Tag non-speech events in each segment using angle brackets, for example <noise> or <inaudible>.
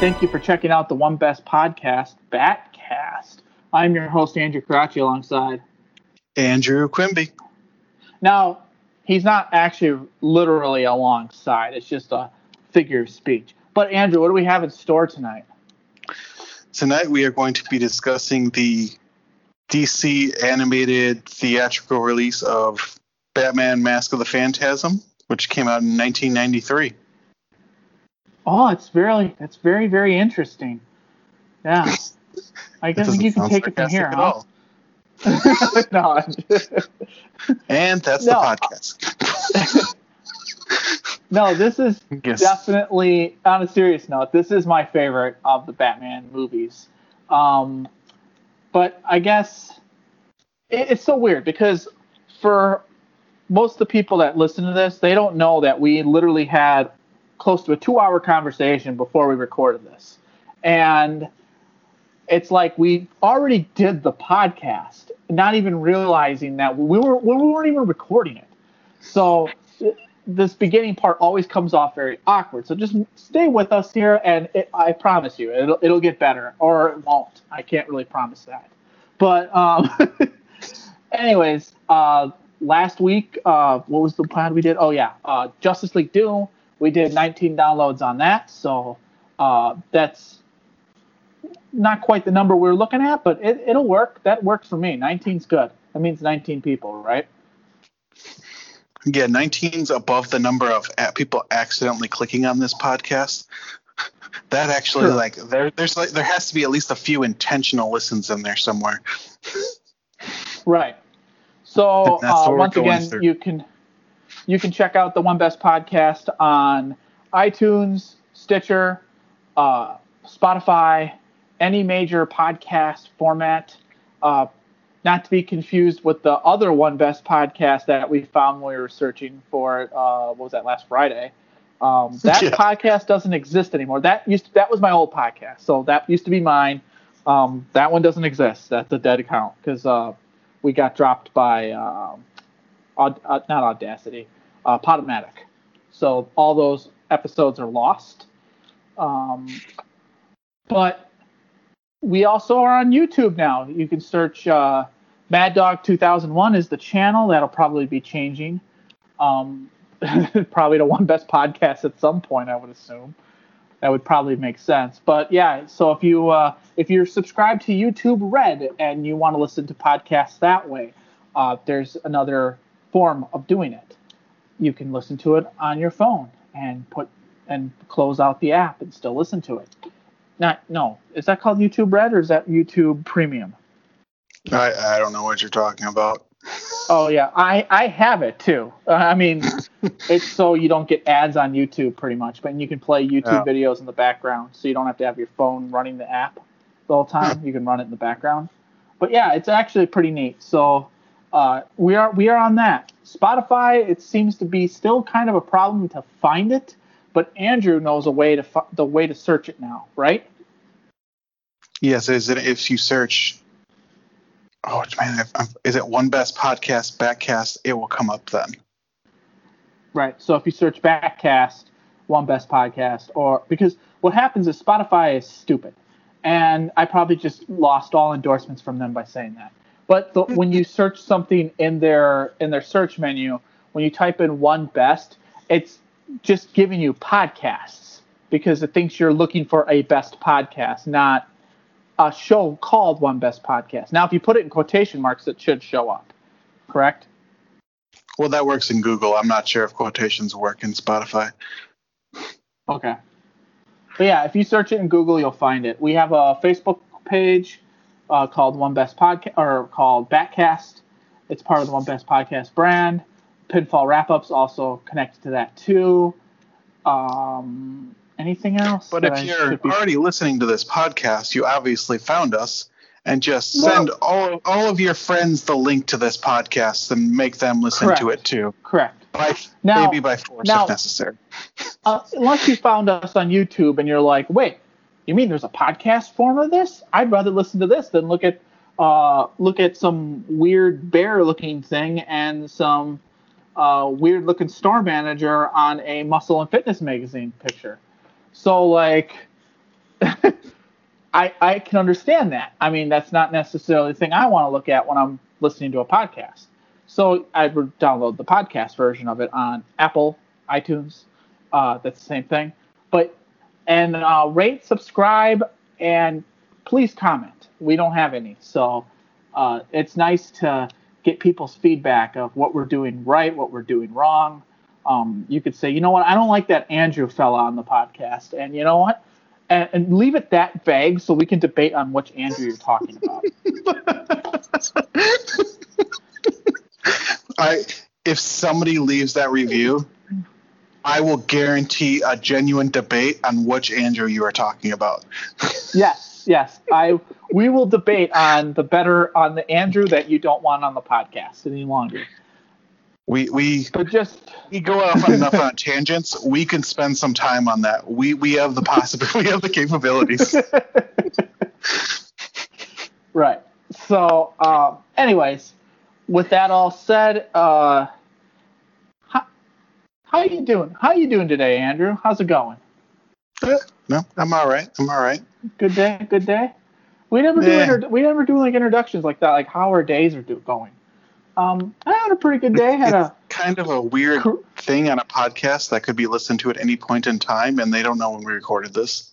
Thank you for checking out the One Best Podcast, Batcast. I'm your host, Andrew Karachi, alongside Andrew Quimby. Now, he's not actually literally alongside, it's just a figure of speech. But, Andrew, what do we have in store tonight? Tonight, we are going to be discussing the DC animated theatrical release of Batman Mask of the Phantasm, which came out in 1993. Oh, it's very, it's very, very interesting. Yeah. <laughs> I guess you can take it from here, huh? <laughs> no. <laughs> and that's no. the podcast. no, this is yes. definitely on a serious note. This is my favorite of the Batman movies. Um, but I guess it, it's so weird because for most of the people that listen to this, they don't know that we literally had close to a two-hour conversation before we recorded this, and it's like we already did the podcast, not even realizing that we were we weren't even recording it. So this beginning part always comes off very awkward. So just stay with us here, and it, I promise you, it'll it'll get better, or it won't. I can't really promise that. But um, <laughs> anyways, uh, last week, uh, what was the plan we did? Oh yeah, uh, Justice League Doom. We did 19 downloads on that, so uh, that's not quite the number we are looking at, but it, it'll work. That works for me. 19's good. That means 19 people, right? Yeah, 19's above the number of people accidentally clicking on this podcast. <laughs> That actually, sure. like, there, there's like, there has to be at least a few intentional listens in there somewhere. Right. So <laughs> uh, once again, through. you can you can check out the One Best podcast on iTunes, Stitcher, uh, Spotify, any major podcast format. Uh, not to be confused with the other One Best podcast that we found when we were searching for. Uh, what was that last Friday? Um, <laughs> that yeah. podcast doesn't exist anymore. That used to, that was my old podcast, so that used to be mine. Um, that one doesn't exist. That's a dead account because uh, we got dropped by um, Uh, not Audacity, uh, Podomatic. So all those episodes are lost. Um, but we also are on YouTube now. You can search uh, Mad Dog 2001 is the channel. That'll probably be changing. Um, <laughs> probably to one best podcast at some point, I would assume. That would probably make sense. But yeah, so if you uh, if you're subscribed to YouTube Red and you want to listen to podcasts that way, uh, there's another form of doing it. You can listen to it on your phone and put and close out the app and still listen to it. Not no, is that called YouTube Red or is that YouTube Premium? I I don't know what you're talking about. <laughs> Oh yeah, I I have it too. Uh, I mean, <laughs> it's so you don't get ads on YouTube pretty much, but you can play YouTube yeah. videos in the background, so you don't have to have your phone running the app the whole time. you can run it in the background. But yeah, it's actually pretty neat. So uh, we are we are on that. Spotify, it seems to be still kind of a problem to find it, but Andrew knows a way to fi- the way to search it now, right? Yes, is it if you search oh man, is it one best podcast Batcast? It will come up then. Right. So if you search Batcast, one best podcast, or because what happens is Spotify is stupid, and I probably just lost all endorsements from them by saying that. But the, <laughs> when you search something in their in their search menu, when you type in one best, it's just giving you podcasts because it thinks you're looking for a best podcast, not a show called One Best Podcast. Now, if you put it in quotation marks, it should show up. Correct? Well, that works in Google. I'm not sure if quotations work in Spotify. Okay. But yeah, if you search it in Google, you'll find it. We have a Facebook page uh, called One Best Podcast or called Batcast. It's part of the One Best Podcast brand. Pinfall Wrap Ups also connected to that too. Um, Anything else? But if you're be... already listening to this podcast, you obviously found us and just send well, all all of your friends the link to this podcast and make them listen correct. to it too. Correct. By now, maybe by force now, if necessary. uh, unless you found us on YouTube and you're like, wait, you mean there's a podcast form of this? I'd rather listen to this than look at uh, look at some weird bear looking thing and some uh, weird looking store manager on a muscle and fitness magazine picture. So like <laughs> I I can understand that. I mean, that's not necessarily the thing I want to look at when I'm listening to a podcast. So I would download the podcast version of it on Apple, iTunes. Uh, that's the same thing. But and uh, rate, subscribe, and please comment. We don't have any, so uh, it's nice to get people's feedback of what we're doing right, what we're doing wrong. Um, you could say, you know what, I don't like that Andrew fella on the podcast, and you know what, and, and leave it that vague so we can debate on which Andrew you're talking about. <laughs> I if somebody leaves that review, I will guarantee a genuine debate on which Andrew you are talking about. <laughs> yes, yes. I we will debate on the better on the Andrew that you don't want on the podcast any longer. We we but just we go off on enough on tangents. We can spend some time on that. We we have the possibility. <laughs> We have the capabilities. <laughs> right. So, um, anyways, with that all said, uh, how you doing? How you doing today, Andrew? How's it going? Uh, no, I'm all right. I'm all right. Good day. Good day. We never do inter- we never do like introductions like that, like how our days are do- going. Um, I had a pretty good day. Had it's a kind of a weird thing on a podcast that could be listened to at any point in time, and they don't know when we recorded this.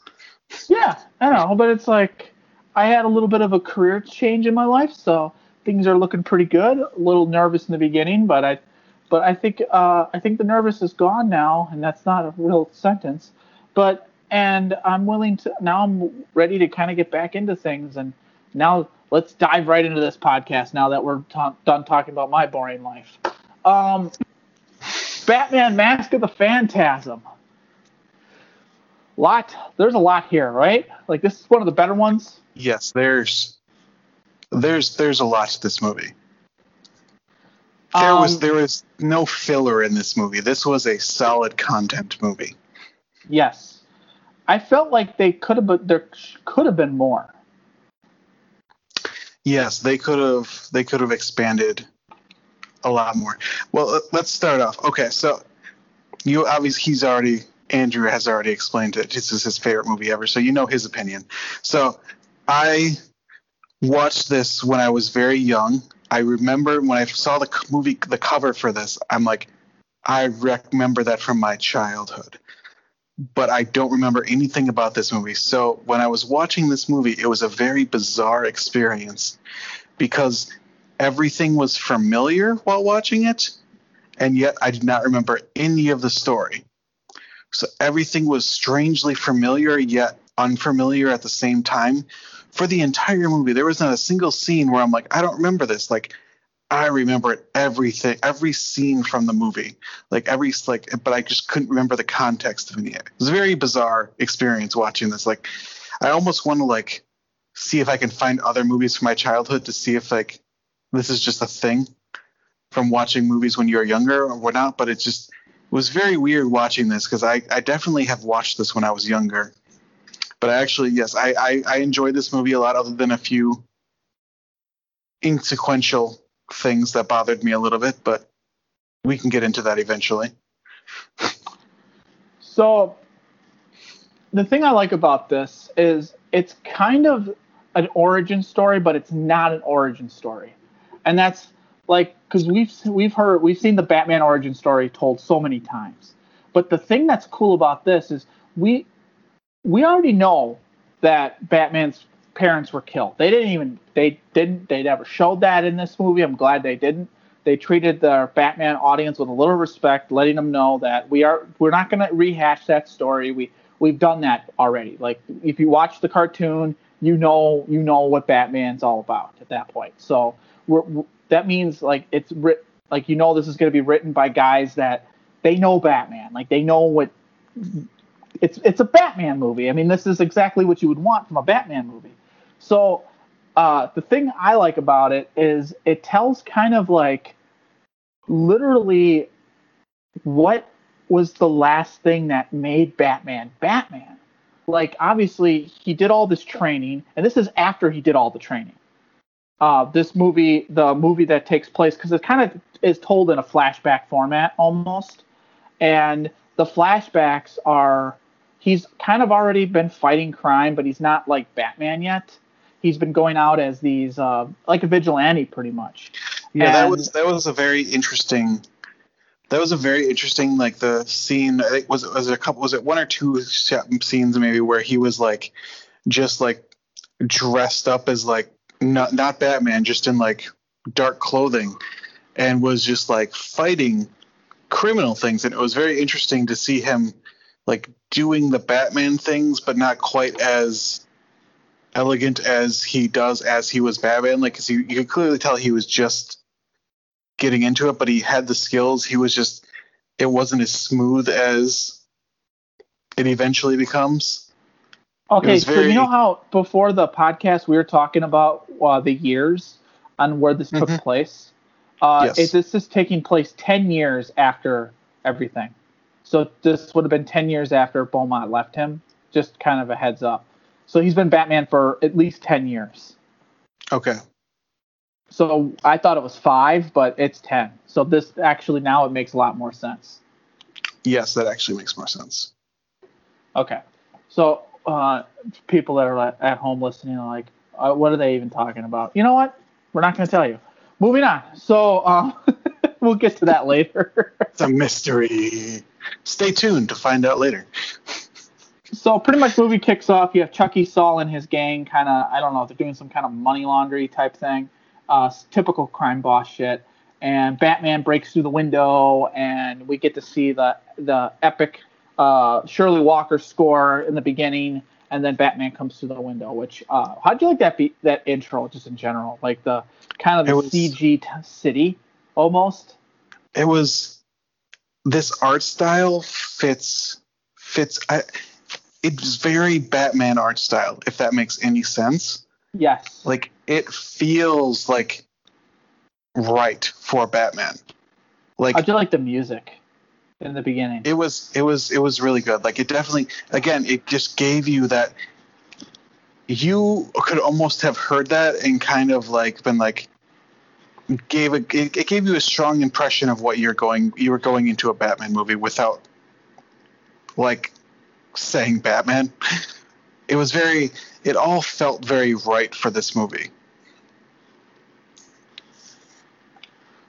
Yeah, I know, but it's like I had a little bit of a career change in my life, so things are looking pretty good. A little nervous in the beginning, but I, but I think uh, I think the nervous is gone now, and that's not a real sentence. But and I'm willing to now. I'm ready to kind of get back into things, and now let's dive right into this podcast. Now that we're ta- done talking about my boring life, um, Batman: Mask of the Phantasm. Lot, there's a lot here, right? Like this is one of the better ones. Yes, there's there's there's a lot to this movie. There um, was there was no filler in this movie. This was a solid content movie. Yes, I felt like they could have, but there could have been more. Yes, they could have. They could have expanded a lot more. Well, let's start off. Okay, so you obviously he's already Andrew has already explained it. This is his favorite movie ever, so you know his opinion. So I watched this when I was very young. I remember when I saw the movie, the cover for this. I'm like, I remember that from my childhood but I don't remember anything about this movie. So when I was watching this movie, it was a very bizarre experience because everything was familiar while watching it, and yet I did not remember any of the story. So everything was strangely familiar yet unfamiliar at the same time. For the entire movie, there was not a single scene where I'm like, I don't remember this. Like I remember everything, every scene from the movie, like every like, but I just couldn't remember the context of any. It was a very bizarre experience watching this. Like, I almost want to like see if I can find other movies from my childhood to see if like this is just a thing from watching movies when you're younger or whatnot. But it just it was very weird watching this because I I definitely have watched this when I was younger. But actually, yes, I, I I enjoyed this movie a lot, other than a few insequential things that bothered me a little bit, but we can get into that eventually. <laughs> so, the thing I like about this is it's kind of an origin story, but it's not an origin story, and that's like because we've we've heard we've seen the Batman origin story told so many times, but the thing that's cool about this is we we already know that Batman's parents were killed. They didn't even they didn't they never showed that in this movie. I'm glad they didn't. They treated the Batman audience with a little respect, letting them know that we are we're not going to rehash that story. We we've done that already. Like if you watch the cartoon, you know you know what Batman's all about at that point. So we're, we're, that means like it's writ, like you know this is going to be written by guys that they know Batman. Like they know what it's it's a Batman movie. I mean, this is exactly what you would want from a Batman movie. So uh, the thing I like about it is it tells kind of like literally what was the last thing that made Batman Batman. Like obviously he did all this training, and this is after he did all the training. Uh, this movie, the movie that takes place, because it kind of is told in a flashback format almost, and the flashbacks are he's kind of already been fighting crime, but he's not like Batman yet. He's been going out as these uh, like a vigilante, pretty much. Yeah, and, that was that was a very interesting. That was a very interesting like the scene. I think was it was it a couple was it one or two scenes maybe where he was like just like dressed up as like not not Batman, just in like dark clothing, and was just like fighting criminal things. And it was very interesting to see him like doing the Batman things, but not quite as elegant as he does as he was Batman. Like, cause you, you could clearly tell he was just getting into it, but he had the skills. He was just, it wasn't as smooth as it eventually becomes. Okay, very... so you know how before the podcast we were talking about uh, the years on where this took mm-hmm. place? Uh, yes. It, this is taking place 10 years after everything. So this would have been 10 years after Beaumont left him. Just kind of a heads up. So he's been Batman for at least 10 years. Okay. So I thought it was five, but it's 10. So this actually now it makes a lot more sense. Yes, that actually makes more sense. Okay. So uh, people that are at home listening are like, uh, what are they even talking about? You know what? We're not going to tell you. Moving on. So um, <laughs> we'll get to that later. it's a mystery. Stay tuned to find out later. so pretty much movie kicks off. You have Chuckie Sol and his gang, kind of I don't know, they're doing some kind of money laundry type thing, uh, typical crime boss shit. And Batman breaks through the window, and we get to see the the epic uh, Shirley Walker score in the beginning, and then Batman comes through the window. Which uh, how'd you like that be- that intro just in general, like the kind of the was, CG t- city almost? It was this art style fits fits. I, it's very Batman art style, if that makes any sense. Yes. Like it feels like right for Batman. Like I do like the music in the beginning. It was it was it was really good. Like it definitely again it just gave you that you could almost have heard that and kind of like been like gave a it, it gave you a strong impression of what you're going you were going into a Batman movie without like saying Batman. <laughs> It was very it all felt very right for this movie.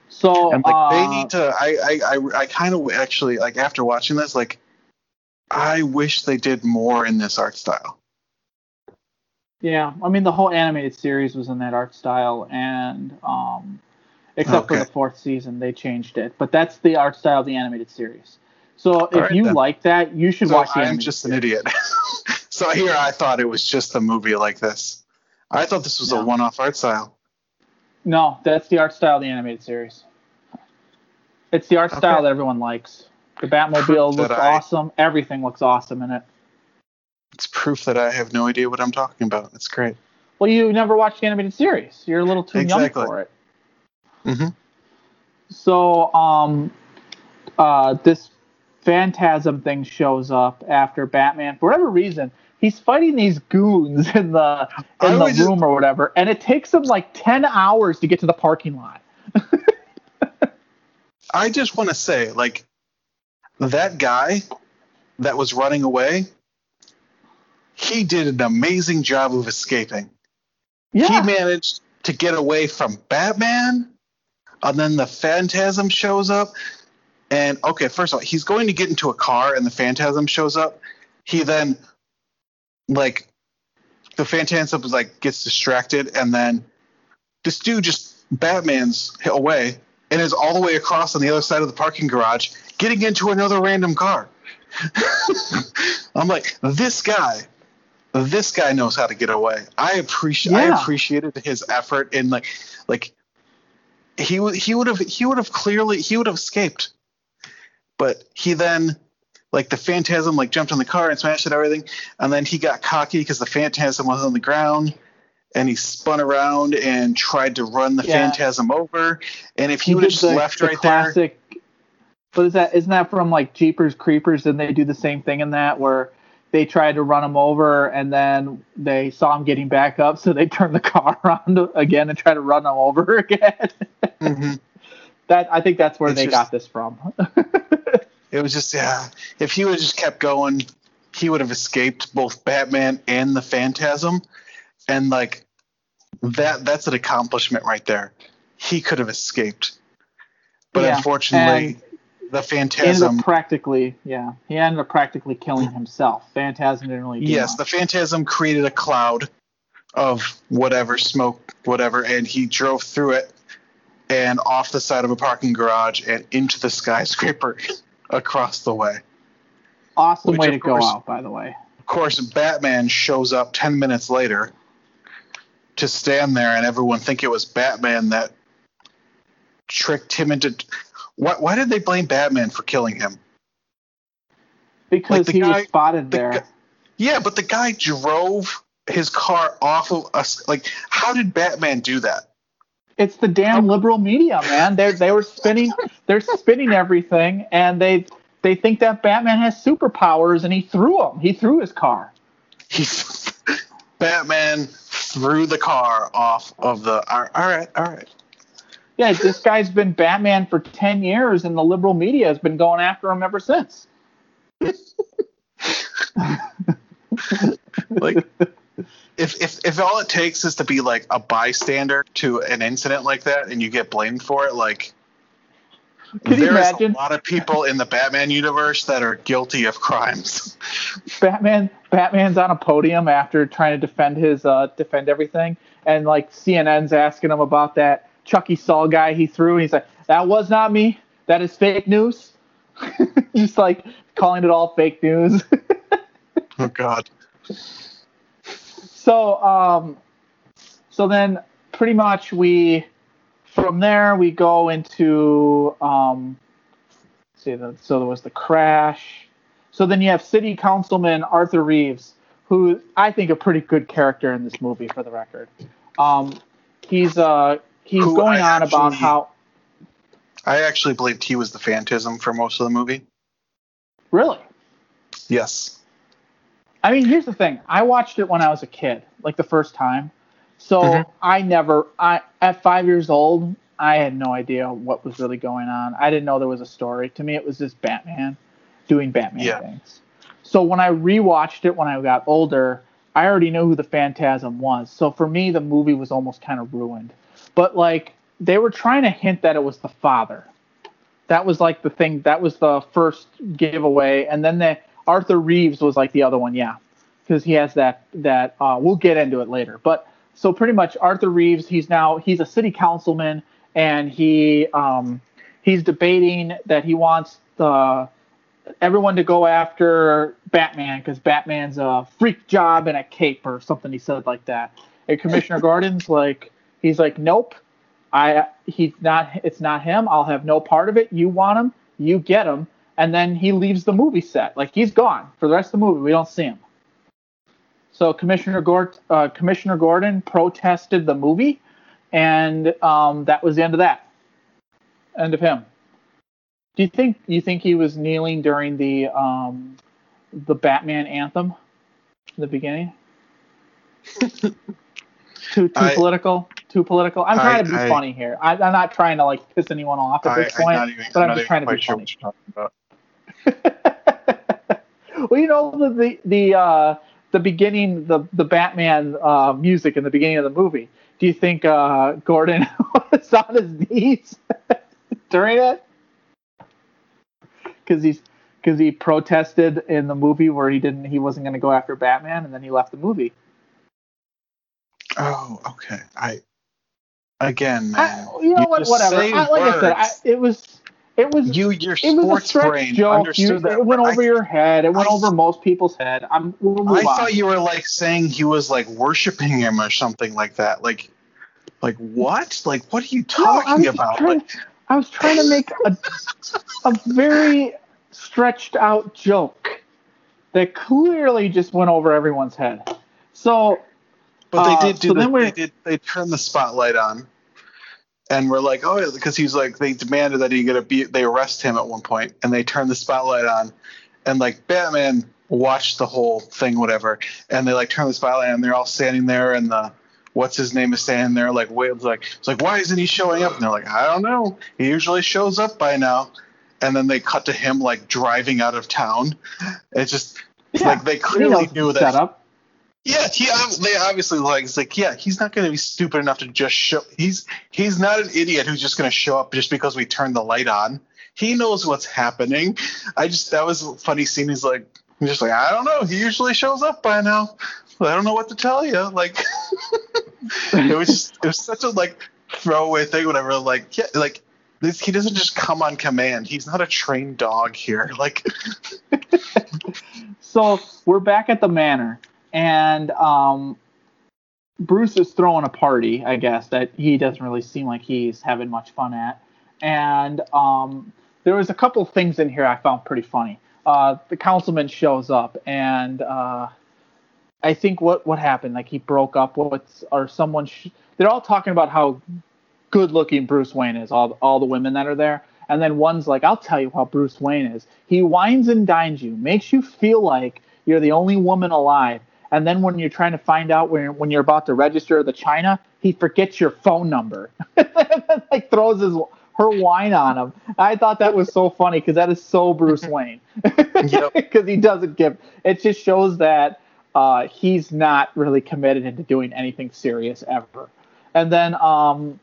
So and like uh, they need to I I I, I kind of actually like after watching this like I wish they did more in this art style. Yeah, I mean the whole animated series was in that art style, and um, except okay. for the fourth season they changed it. But that's the art style of the animated series. So if right, you then. like that, you should so watch the. I'm just an idiot. <laughs> so here I thought it was just a movie like this. I thought this was no. a one-off art style. No, that's the art style of the animated series. It's the art style okay. that everyone likes. The Batmobile looks I, awesome. Everything looks awesome in it. It's proof that I have no idea what I'm talking about. It's great. Well, you never watched the animated series. You're a little too exactly. young for it. Mm-hmm. So, um, uh, this phantasm thing shows up after Batman. For whatever reason, he's fighting these goons <laughs> in the in the room just, or whatever, and it takes him like ten hours to get to the parking lot. <laughs> I just want to say, like, that guy that was running away, he did an amazing job of escaping. Yeah. He managed to get away from Batman and then the phantasm shows up. And okay first of all he's going to get into a car and the phantasm shows up. He then like the phantasm is like gets distracted and then this dude just batman's away and is all the way across on the other side of the parking garage getting into another random car. <laughs> I'm like this guy this guy knows how to get away. I appreciate yeah. i appreciated his effort in like like he would he would have he would have clearly he would have escaped, but he then like the phantasm like jumped on the car and smashed it everything, and then he got cocky because the phantasm was on the ground, and he spun around and tried to run the yeah. phantasm over, and if he, he would have just the, left the right classic, there. is that isn't that from like Jeepers Creepers? And they do the same thing in that where they tried to run him over and then they saw him getting back up so they turned the <laughs> car around again and tried to run him over <laughs> again. Mm-hmm. that i think that's where it's they just, got this from. <laughs> It was just yeah. If he would have just kept going he would have escaped both Batman and the Phantasm, and like that that's an accomplishment right there. He could have escaped, but yeah, unfortunately, the Phantasm ended up practically yeah he ended up practically killing himself. Phantasm didn't really. yes, much. the Phantasm created a cloud of whatever smoke, whatever, and he drove through it and off the side of a parking garage and into the skyscraper <laughs> across the way. Awesome Which, way to course, go out, by the way. Of course, Batman shows up 10 minutes later to stand there, and everyone think it was Batman that tricked him into. Why, why did they blame Batman for killing him? Because like he guy, was spotted the there. Guy, yeah, but the guy drove his car off of us. Like, how did Batman do that? It's the damn liberal media, man. They they were spinning they're spinning everything, and they they think that Batman has superpowers, and he threw them. He threw his car. He Batman threw the car off of the. All right, all right. Yeah, this guy's been Batman for ten years, and the liberal media has been going after him ever since. like if, if if all it takes is to be like a bystander to an incident like that and you get blamed for it, like Can there's a lot of people in the Batman universe that are guilty of crimes. Batman Batman's on a podium after trying to defend his uh, defend everything, and like CNN's asking him about that Chuckie Sol guy he threw, and he's like, "That was not me. That is fake news." <laughs> Just like calling it all fake news. oh God. So, um, so then pretty much we, from there we go into, um, see, the, so there was the crash. So then you have City Councilman Arthur Reeves, who I think a pretty good character in this movie, for the record. Um, he's uh, he's who going I on actually, about how. I actually believed he was the Phantasm for most of the movie. Really? Yes. I mean, here's the thing. I watched it when I was a kid, like the first time. So mm-hmm. I never, I at five years old, I had no idea what was really going on. I didn't know there was a story. To me, it was just Batman doing Batman yeah. things. So when I rewatched it when I got older, I already knew who the Phantasm was. So for me, the movie was almost kind of ruined. But like they were trying to hint that it was the father. That was like the thing. That was the first giveaway, and then the Arthur Reeves was like the other one, yeah, because he has that that. Uh, we'll get into it later, but so pretty much Arthur Reeves, he's now he's a city councilman, and he um, he's debating that he wants the everyone to go after Batman because Batman's a freak job and a cape or something. He said like that. And Commissioner <laughs> Gordon's like, he's like, nope, I he's not. It's not him. I'll have no part of it. You want him, you get him and then he leaves the movie set. Like he's gone for the rest of the movie. We don't see him. So Commissioner Gordon, uh, Commissioner Gordon protested the movie, and um, that was the end of that. End of him. Do you think you think he was kneeling during the um, the Batman anthem in the beginning? <laughs> too too I, political too political. I'm trying I, to be I, funny here. I, am not trying to like piss anyone off at this point, even, but I'm, I'm just trying to be sure funny. <laughs> well, you know the the the, uh, the beginning the the Batman uh, music in the beginning of the movie. Do you think uh, Gordon <laughs> was on his knees <laughs> during it? Because he's because he protested in the movie where he didn't he wasn't going to go after Batman, and then he left the movie. Oh, okay. I again, man. I, you know you what? Whatever. I, like words. I said, I, it was it was you your sports brain joke. understood you, that. It went over I, your head. It went I, over most people's head. I'm. We'll I on. thought you were like saying he was like worshiping him or something like that. Like, like what? Like what are you talking no, about? Trying, like, I was trying to make a a very stretched out joke that clearly just went over everyone's head. So. But they did uh, do. So the, they did. They turned the spotlight on and we're like, oh, because he's like, they demanded that he get a beat. They arrest him at one point, and they turn the spotlight on, and like Batman watched the whole thing, whatever, and they like turn the spotlight on, and they're all standing there, and the what's his name is standing there, like, wait, like, it's like, why isn't he showing up? And they're like, I don't know. He usually shows up by now. And then they cut to him like driving out of town. It's just Yeah, like they clearly knew that. Setup. Yeah, he they obviously like it's like yeah, he's not going to be stupid enough to just show. He's he's not an idiot who's just going to show up just because we turn the light on. He knows what's happening. I just that was a funny scene. He's like, I'm just like I don't know. He usually shows up by now. I don't know what to tell you. Like <laughs> it was just it was such a like throwaway thing. Whatever. Like yeah, like this, he doesn't just come on command. He's not a trained dog here. Like <laughs> so we're back at the manor and um, Bruce is throwing a party, I guess, that he doesn't really seem like he's having much fun at. And um, there was a couple things in here I found pretty funny. Uh, the councilman shows up, and uh, I think what what happened, like he broke up with, or someone. Sh- they're all talking about how good looking Bruce Wayne is. All all the women that are there, and then one's like, "I'll tell you how Bruce Wayne is. He wines and dines you, makes you feel like you're the only woman alive, and then when you're trying to find out when when you're about to register the China, he forgets your phone number, <laughs> like throws his her wine on him. I thought that was so funny because that is so Bruce <laughs> Wayne. Because <laughs> he doesn't give. It just shows that uh, he's not really committed into doing anything serious ever. And then um,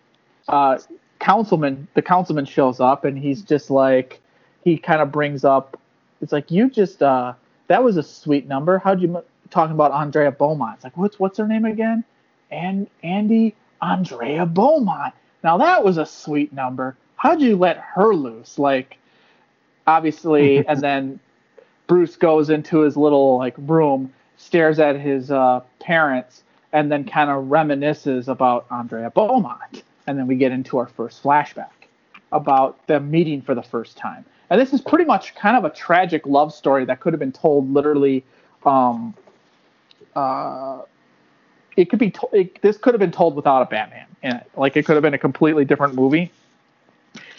uh, councilman, the councilman shows up and he's just like, he kind of brings up, it's like you just uh, that was a sweet number. How'd you? Talking about Andrea Beaumont. It's like, what's what's her name again? And Andy Andrea Beaumont. Now that was a sweet number. How'd you let her loose? Like, obviously, <laughs> and then Bruce goes into his little like room, stares at his uh, parents, and then kind of reminisces about Andrea Beaumont. And then we get into our first flashback about them meeting for the first time. And this is pretty much kind of a tragic love story that could have been told literally um, uh, it could be to- it, this could have been told without a Batman in it. Like it could have been a completely different movie.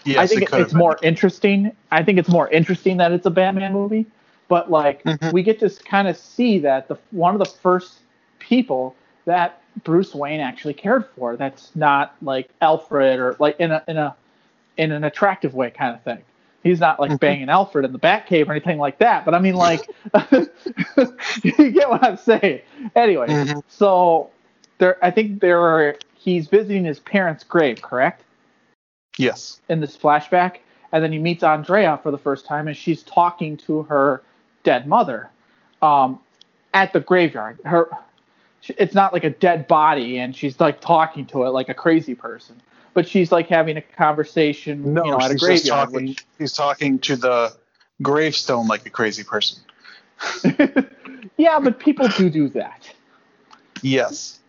Yes, I think it it's more interesting. I think it's more interesting that it's a Batman movie, but like mm-hmm. we get to kind of see that the one of the first people that Bruce Wayne actually cared for. That's not like Alfred or like in a in a in an attractive way kind of thing. He's not like mm-hmm. banging Alfred in the Batcave or anything like that. But I mean, like, <laughs> you get what I'm saying. Anyway, mm-hmm. so there, I think there are. He's visiting his parents' grave, correct? Yes. In this flashback, and then he meets Andrea for the first time, and she's talking to her dead mother um, at the graveyard. Her, it's not like a dead body, and she's like talking to it like a crazy person but she's like having a conversation no, you know, at a graveyard. Talking, which... She's talking to the gravestone like a crazy person. <laughs> yeah, but people do do that. Yes.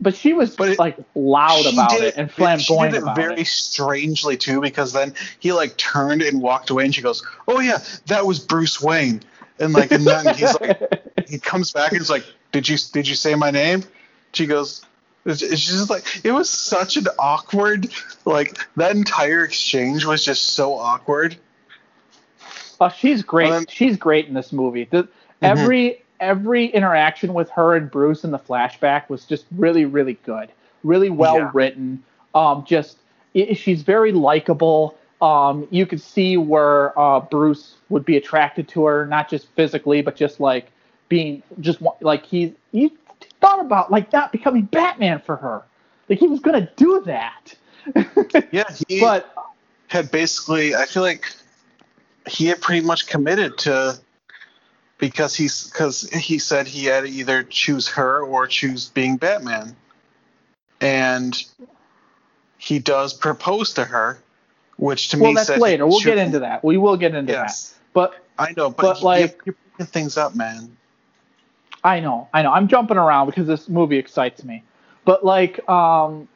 But she was but it, like loud about it, it, and flamboyant she did it very strangely too, because then he like turned and walked away, and she goes, "Oh yeah, that was Bruce Wayne." And like, and then he's like, <laughs> he comes back and he's like, "Did you did you say my name?" She goes, it's, it's just like it was such an awkward like that entire exchange was just so awkward. Oh, she's great. Then, she's great in this movie. The, mm-hmm. Every every interaction with her and Bruce in the flashback was just really really good. Really well yeah. written. Um, just it, she's very likable. Um, you could see where uh, Bruce would be attracted to her, not just physically, but just like being just like he he thought about like not becoming Batman for her. Like he was gonna do that. <laughs> yeah, he but had basically. I feel like he had pretty much committed to because he's because he said he had to either choose her or choose being Batman, and he does propose to her, which to well, me that's later. We'll get into that. We will get into yes. that. But I know, but, but like you're picking things up, man. I know, I know. I'm jumping around because this movie excites me. But like, um,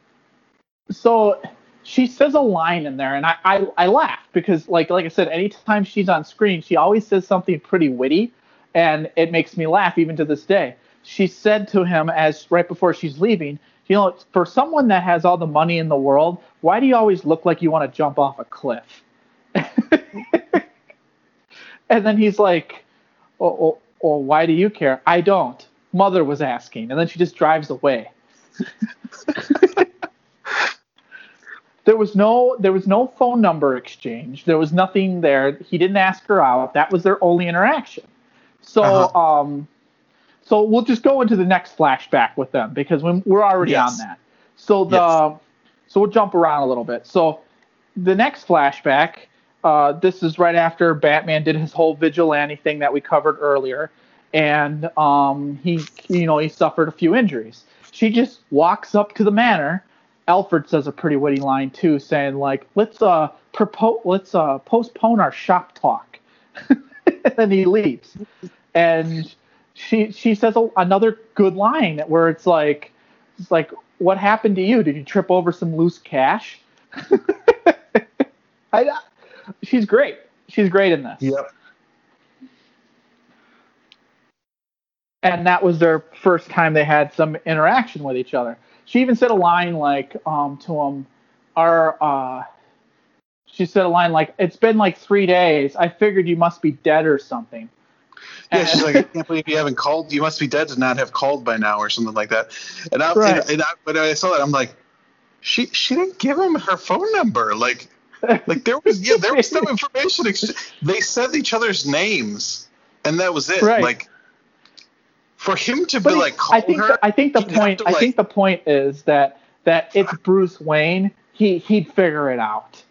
so she says a line in there, and I, I, I laugh because like like I said, anytime she's on screen, she always says something pretty witty, and it makes me laugh even to this day. She said to him as right before she's leaving, you know, for someone that has all the money in the world, why do you always look like you want to jump off a cliff? <laughs> and then he's like, oh, oh, well, why do you care? I don't. Mother was asking. And then she just drives away. <laughs> there was no there was no phone number exchange. There was nothing there. He didn't ask her out. That was their only interaction. So uh-huh. um, so we'll just go into the next flashback with them because when we're already yes. on that. So the yes. so we'll jump around a little bit. So the next flashback, uh, this is right after Batman did his whole vigilante thing that we covered earlier, and um, he you know he suffered a few injuries. She just walks up to the manor. Alfred says a pretty witty line too, saying like, "Let's uh propose, let's uh postpone our shop talk," <laughs> and then he leaves. And she she says a, another good line where it's like it's like what happened to you? Did you trip over some loose cash? <laughs> I, she's great. She's great in this. Yep. And that was their first time they had some interaction with each other. She even said a line like um, to him, "Our," uh, she said a line like, "It's been like three days. I figured you must be dead or something." Yeah, she's like, I can't believe you haven't called. You must be dead to not have called by now, or something like that. And I, right. and, and I, when I saw that, I'm like, she she didn't give him her phone number. Like, like there was yeah, there was some information. They said each other's names, and that was it. Right. Like, for him to but be like, I think her, the, I think the point to, like, I think the point is that that it's Bruce Wayne. He he'd figure it out.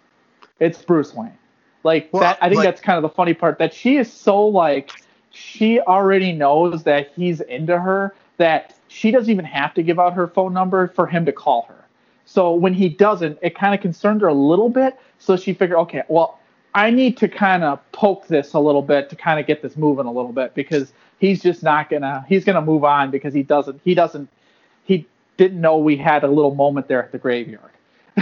It's Bruce Wayne. Like well, that. I think like, that's kind of the funny part that she is so like she already knows that he's into her that she doesn't even have to give out her phone number for him to call her. So when he doesn't, it kind of concerned her a little bit. So she figured, okay, well, I need to kind of poke this a little bit to kind of get this moving a little bit because he's just not gonna he's gonna move on because he doesn't he doesn't he didn't know we had a little moment there at the graveyard. <laughs>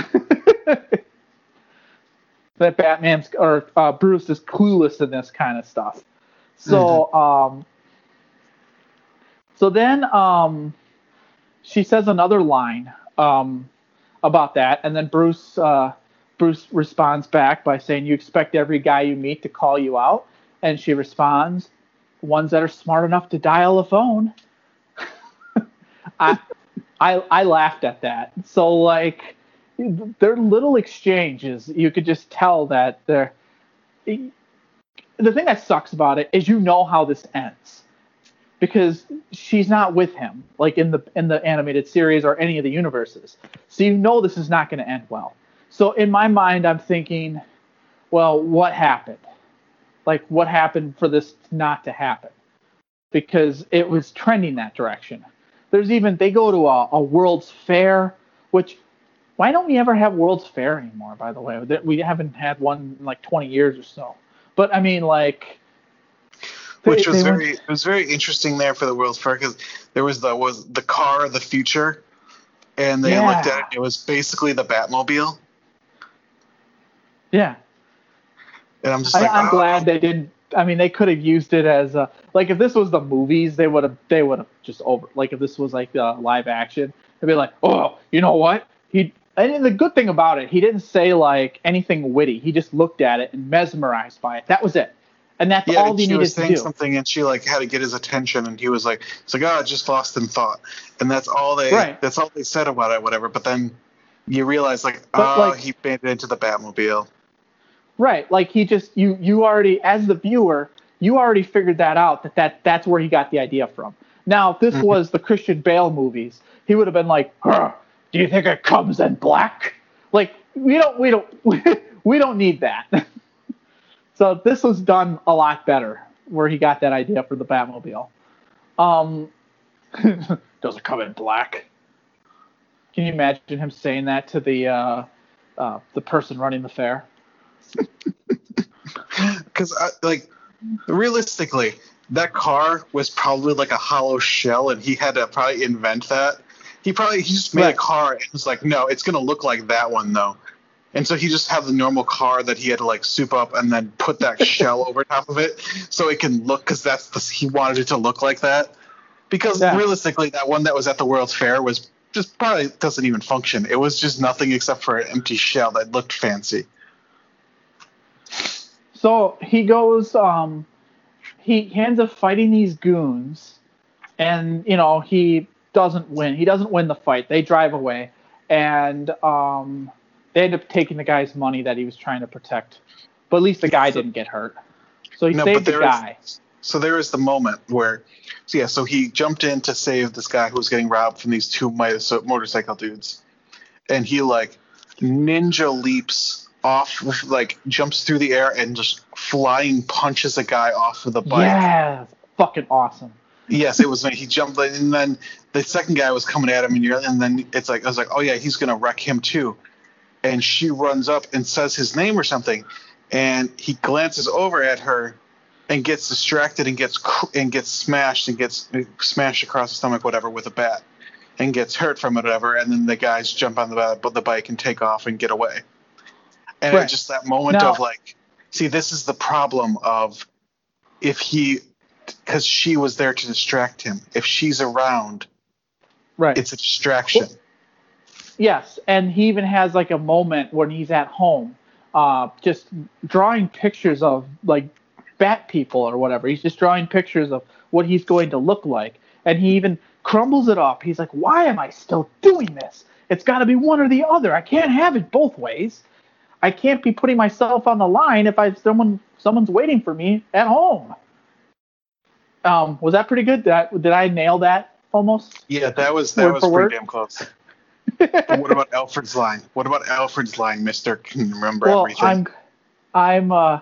that Batman's or uh, Bruce is clueless in this kind of stuff. So mm-hmm. um, so then um, she says another line um, about that, and then Bruce uh, Bruce responds back by saying, "You expect every guy you meet to call you out," and she responds, "Ones that are smart enough to dial a phone." <laughs> I, I I laughed at that. So like, their little exchanges, you could just tell that they're the thing that sucks about it is you know how this ends because she's not with him like in the in the animated series or any of the universes. So you know this is not going to end well. So in my mind i'm thinking well what happened? Like what happened for this not to happen? Because it was trending that direction. There's even they go to a, a world's fair which why don't we ever have world's fair anymore by the way? We haven't had one in like 20 years or so. But I mean, like, which was very it was very interesting there for the World's Fair because there was the was the car of the future, and they yeah. looked at it. It was basically the Batmobile. Yeah. And I'm just like, I, am oh. glad they didn't. I mean, they could have used it as a like if this was the movies, they would have they would have just over like if this was like uh, live action, they'd be like, oh, you know what? He and the good thing about it, he didn't say like anything witty. He just looked at it and mesmerized by it. That was it. And that's yeah, all he needed was saying to do. something, and she like had to get his attention, and he was like, "It's like, oh, I just lost in thought," and that's all they, right. that's all they said about it, whatever. But then you realize, like, but, oh, like, he made it into the Batmobile. Right, like he just you you already as the viewer, you already figured that out that that that's where he got the idea from. Now, if this mm-hmm. was the Christian Bale movies, he would have been like, do you think it comes in black? Like we don't we don't <laughs> we don't need that. <laughs> so this was done a lot better where he got that idea for the Batmobile. Um, <laughs> does it come in black? Can you imagine him saying that to the uh, uh, the person running the fair? <laughs> Because like realistically, that car was probably like a hollow shell, and he had to probably invent that he probably he just made right. a car and was like, no, it's gonna look like that one though. And so he just had the normal car that he had to like soup up and then put that <laughs> shell over top of it so it can look because that's the, he wanted it to look like that. Because yeah. realistically, that one that was at the World's Fair was just probably doesn't even function. It was just nothing except for an empty shell that looked fancy. So he goes, um, he ends up fighting these goons, and you know he doesn't win. He doesn't win the fight. They drive away, and um, they end up taking the guy's money that he was trying to protect. But at least the guy didn't get hurt, so he no, saved the guy. so there is the moment where, so yeah, so he jumped in to save this guy who was getting robbed from these two motorcycle dudes, and he like ninja leaps off, like jumps through the air and just flying punches a guy off of the bike. Yeah, fucking awesome. Yes, it was. He jumped, and then the second guy was coming at him, and, and then it's like I was like, oh yeah, he's gonna wreck him too. And she runs up and says his name or something, and he glances over at her and gets distracted and gets and gets smashed and gets smashed across the stomach, whatever, with a bat, and gets hurt from it, whatever. And then the guys jump on the the bike and take off and get away. And right. just that moment now, of like, see, this is the problem of if he because she was there to distract him. If she's around, right, it's a distraction. Well, yes, and he even has like a moment when he's at home, uh, just drawing pictures of like bat people or whatever. He's just drawing pictures of what he's going to look like, and he even crumbles it up. He's like, "Why am I still doing this? It's got to be one or the other. I can't have it both ways. I can't be putting myself on the line if I someone someone's waiting for me at home." Um, was that pretty good? Did I, did I nail that almost? Yeah, that was that word was pretty word? damn close. What about Alfred's line? What about Alfred's line, Mister? <laughs> Can remember well, everything? I'm, I'm, uh,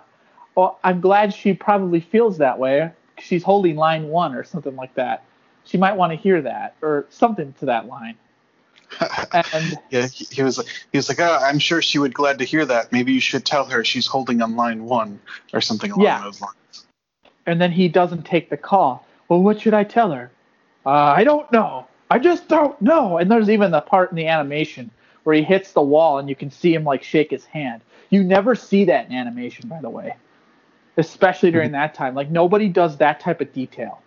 well, I'm glad she probably feels that way. She's holding line one or something like that. She might want to hear that or something to that line. <laughs> And yeah, he, he, was he was like, oh, I'm sure she would glad to hear that. Maybe you should tell her she's holding on line one or something along yeah. those lines and then he doesn't take the call. Well, what should I tell her? Uh, I don't know. I just don't know. And there's even the part in the animation where he hits the wall and you can see him like shake his hand. You never see that in animation, by the way, especially during that time. Like nobody does that type of detail.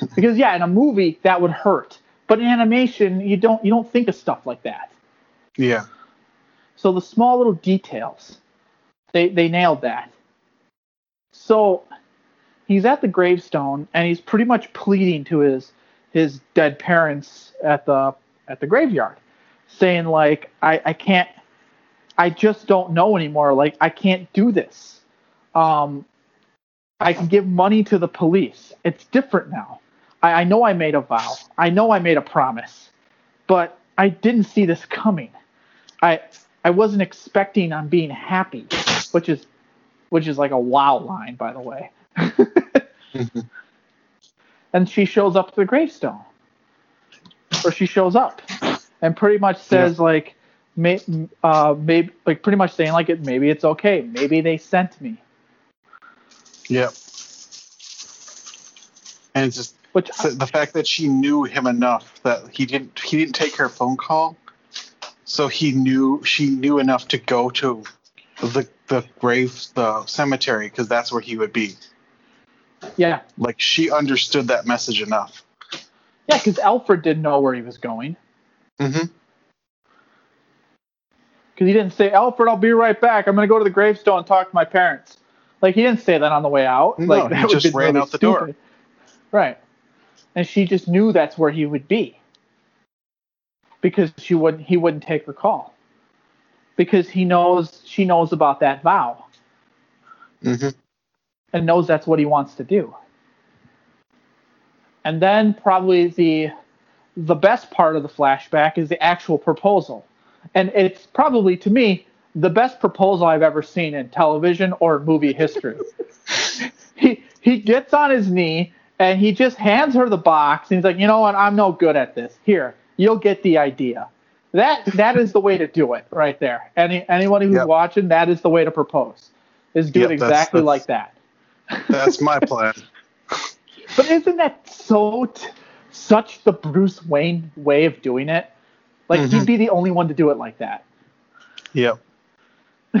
<laughs> Because yeah, in a movie that would hurt, but in animation you don't you don't think of stuff like that. Yeah. So the small little details, they they nailed that. So he's at the gravestone and he's pretty much pleading to his his dead parents at the at the graveyard, saying like I I can't I just don't know anymore. Like I can't do this. Um, I can give money to the police. It's different now. I, I know I made a vow. I know I made a promise, but I didn't see this coming. I I wasn't expecting on being happy, which is which is like a wow line, by the way. <laughs> and she shows up to the gravestone, or she shows up, and pretty much says yeah. like, may, uh, maybe like pretty much saying like it maybe it's okay, maybe they sent me. Yep. And it's just Which, the fact that she knew him enough that he didn't he didn't take her phone call, so he knew she knew enough to go to the the grave the cemetery because that's where he would be. Yeah. Like she understood that message enough. Yeah, because Alfred didn't know where he was going. Mm-hmm. Because he didn't say, Alfred, I'll be right back. I'm going to go to the gravestone and talk to my parents. Like, he didn't say that on the way out. No, like, he just ran really out the stupid. door. Right. And she just knew that's where he would be. Because she wouldn't he wouldn't take her call. Because he knows she knows about that vow. Mm-hmm and knows that's what he wants to do. And then probably the the best part of the flashback is the actual proposal. And it's probably to me the best proposal I've ever seen in television or movie history. <laughs> he he gets on his knee and he just hands her the box and he's like, "You know what? I'm no good at this. Here, you'll get the idea." That that is the way to do it right there. Any anyone who's yep. watching, that is the way to propose. Is do yep, it exactly that's, that's, like that. That's my plan. but isn't that so t- such the Bruce Wayne way of doing it? Like mm-hmm. he'd be the only one to do it like that. Yep. <laughs>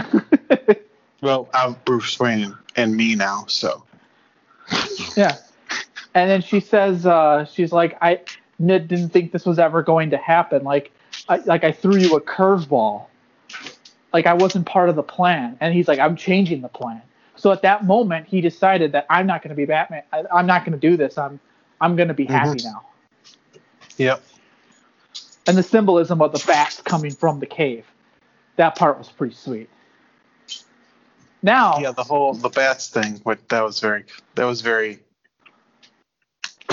well, I'm Bruce Wayne and me now, so. yeah. And then she says, uh, she's like, I Ned didn't think this was ever going to happen. Like, I, like I threw you a curveball. Like I wasn't part of the plan. And he's like, I'm changing the plan. So at that moment, he decided that I'm not going to be Batman. I, am not going to do this. I'm I'm going to be happy mm-hmm. now. Yep. And the symbolism of the bats coming from the cave, that part was pretty sweet. Now. Yeah, the whole the bats thing. What that was very that was very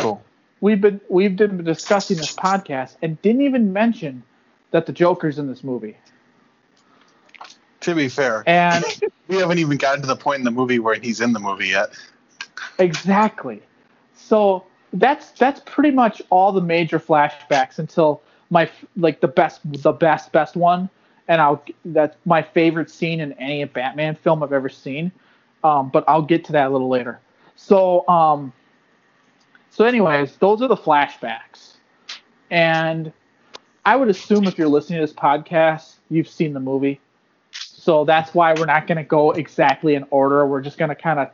Cool. We've been we've been discussing this podcast and didn't even mention that the Joker's in this movie. To be fair, and <laughs> we haven't even gotten to the point in the movie where he's in the movie yet. Exactly. So that's that's pretty much all the major flashbacks until my like the best the best best one, and I'll that's my favorite scene in any Batman film I've ever seen. Um, but I'll get to that a little later. So um, so anyways, those are the flashbacks, and I would assume if you're listening to this podcast, you've seen the movie. So that's why we're not going to go exactly in order. We're just going to kind of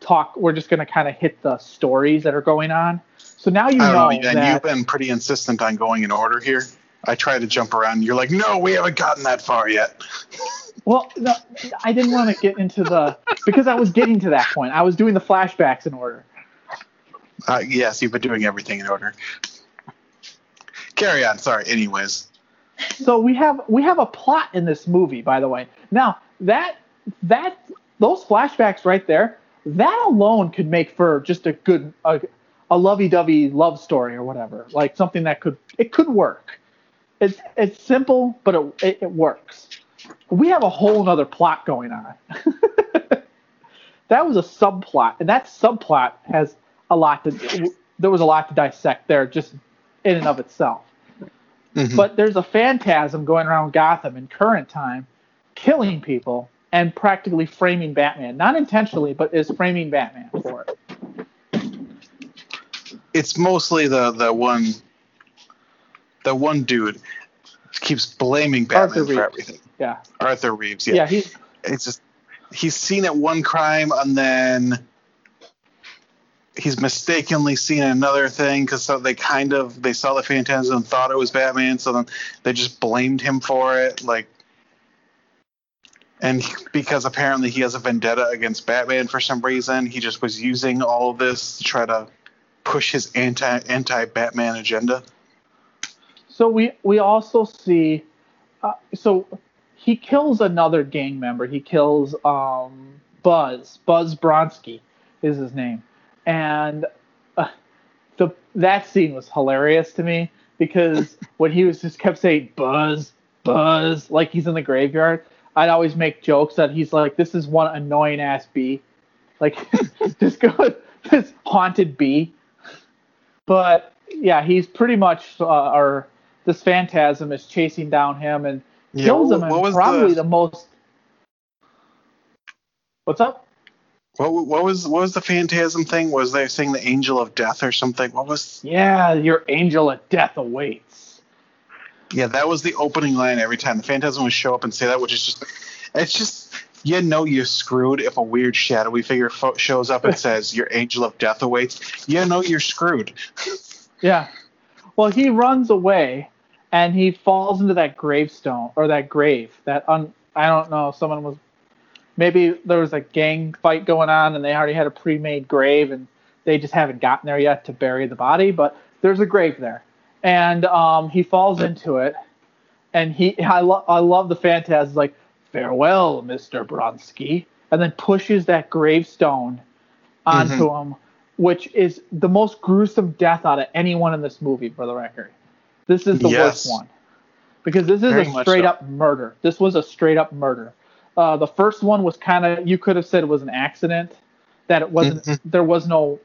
talk. We're just going to kind of hit the stories that are going on. So now you know, know and that, you've been pretty insistent on going in order here. I try to jump around. You're like, no, we haven't gotten that far yet. <laughs> Well, no, I didn't want to get into the because I was getting to that point. I was doing the flashbacks in order. Uh, yes, you've been doing everything in order. Carry on. Sorry. Anyways. So we have we have a plot in this movie, by the way. Now that that those flashbacks right there, that alone could make for just a good a, a lovey-dovey love story or whatever, like something that could it could work. It's it's simple, but it it, it works. We have a whole other plot going on. <laughs> that was a subplot, and that subplot has a lot to. There was a lot to dissect there, just in and of itself. Mm-hmm. But there's a phantasm going around Gotham in current time, killing people and practically framing Batman. Not intentionally, but is framing Batman for it. It's mostly the the one the one dude keeps blaming Batman for everything. Yeah. Arthur Reeves, yeah. Yeah, he's it's just he's seen it one crime and then he's mistakenly seen another thing because so they kind of they saw the phantasm and thought it was Batman, so then they just blamed him for it, like. And because apparently he has a vendetta against Batman for some reason, he just was using all of this to try to push his anti anti Batman agenda. So we we also see, uh, so he kills another gang member. He kills um, Buzz. Buzz bronski is his name and uh, the that scene was hilarious to me because <laughs> when he was just kept saying buzz buzz like he's in the graveyard i'd always make jokes that he's like this is one annoying ass bee. Like <laughs> just <laughs> go this haunted bee. But yeah he's pretty much uh, or this phantasm is chasing down him and yeah, kills him and probably the... the most what's up what, what was what was the phantasm thing? Was they saying the angel of death or something? What was? Yeah, your angel of death awaits. Yeah, that was the opening line every time. The phantasm would show up and say that, which is just, it's just, you know, you're screwed if a weird shadowy figure fo- shows up and <laughs> says your angel of death awaits. You know, you're screwed. yeah. Well, he runs away and he falls into that gravestone or that grave. That un, I don't know. Someone was maybe there was a gang fight going on and they already had a pre-made grave and they just haven't gotten there yet to bury the body, but there's a grave there. And um, he falls into it, and he I, lo- I love the phantasm like farewell, Mister Bronski, and then pushes that gravestone onto mm-hmm. him, which is the most gruesome death out of anyone in this movie, for the record. This is the yes. worst one because this is Very a straight so. up murder. This was a straight up murder. Uh, the first one was kind of you could have said it was an accident that it wasn't mm-hmm. there was no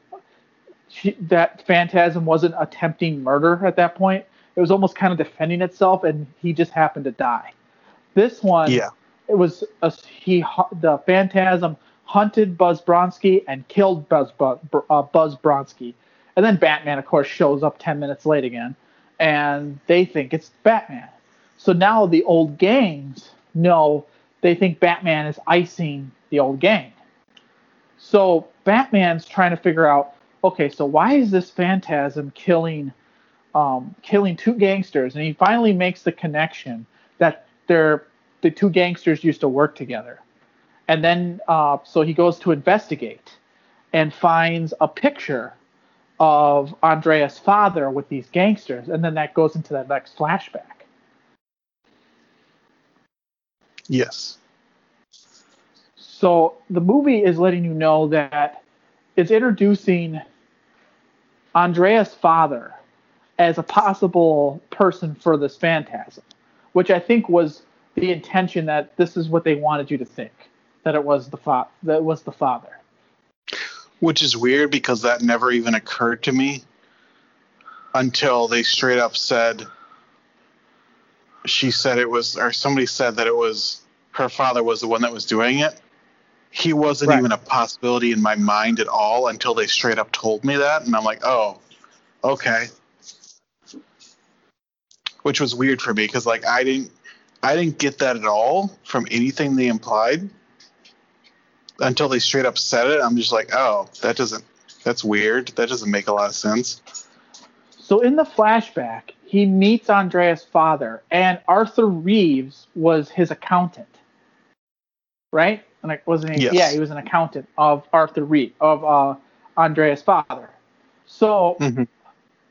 that phantasm wasn't attempting murder at that point. It was almost kind of defending itself and he just happened to die. This one yeah. it was a, he the phantasm hunted buzz bronski and killed buzz uh, buzz bronski. And then batman of course shows up 10 minutes late again and they think it's batman. So now the old gangs know they think Batman is icing the old gang. So Batman's trying to figure out, okay, so why is this Phantasm killing, um, killing two gangsters? And he finally makes the connection that they're the two gangsters used to work together. And then, uh, so he goes to investigate and finds a picture of Andrea's father with these gangsters, and then that goes into that next flashback. Yes. So the movie is letting you know that it's introducing Andrea's father as a possible person for this phantasm, which I think was the intention that this is what they wanted you to think that it was the fa- that was the father. Which is weird because that never even occurred to me until they straight up said she said it was or somebody said that it was her father was the one that was doing it. He wasn't right. even a possibility in my mind at all until they straight up told me that and I'm like, "Oh, okay." Which was weird for me cuz like I didn't I didn't get that at all from anything they implied until they straight up said it. I'm just like, oh, that doesn't. That's weird. That doesn't make a lot of sense. So in the flashback, he meets Andrea's father, and Arthur Reeves was his accountant, right? And wasn't he? Yes. Yeah, he was an accountant of Arthur Reeves of uh, Andrea's father. So, mm-hmm.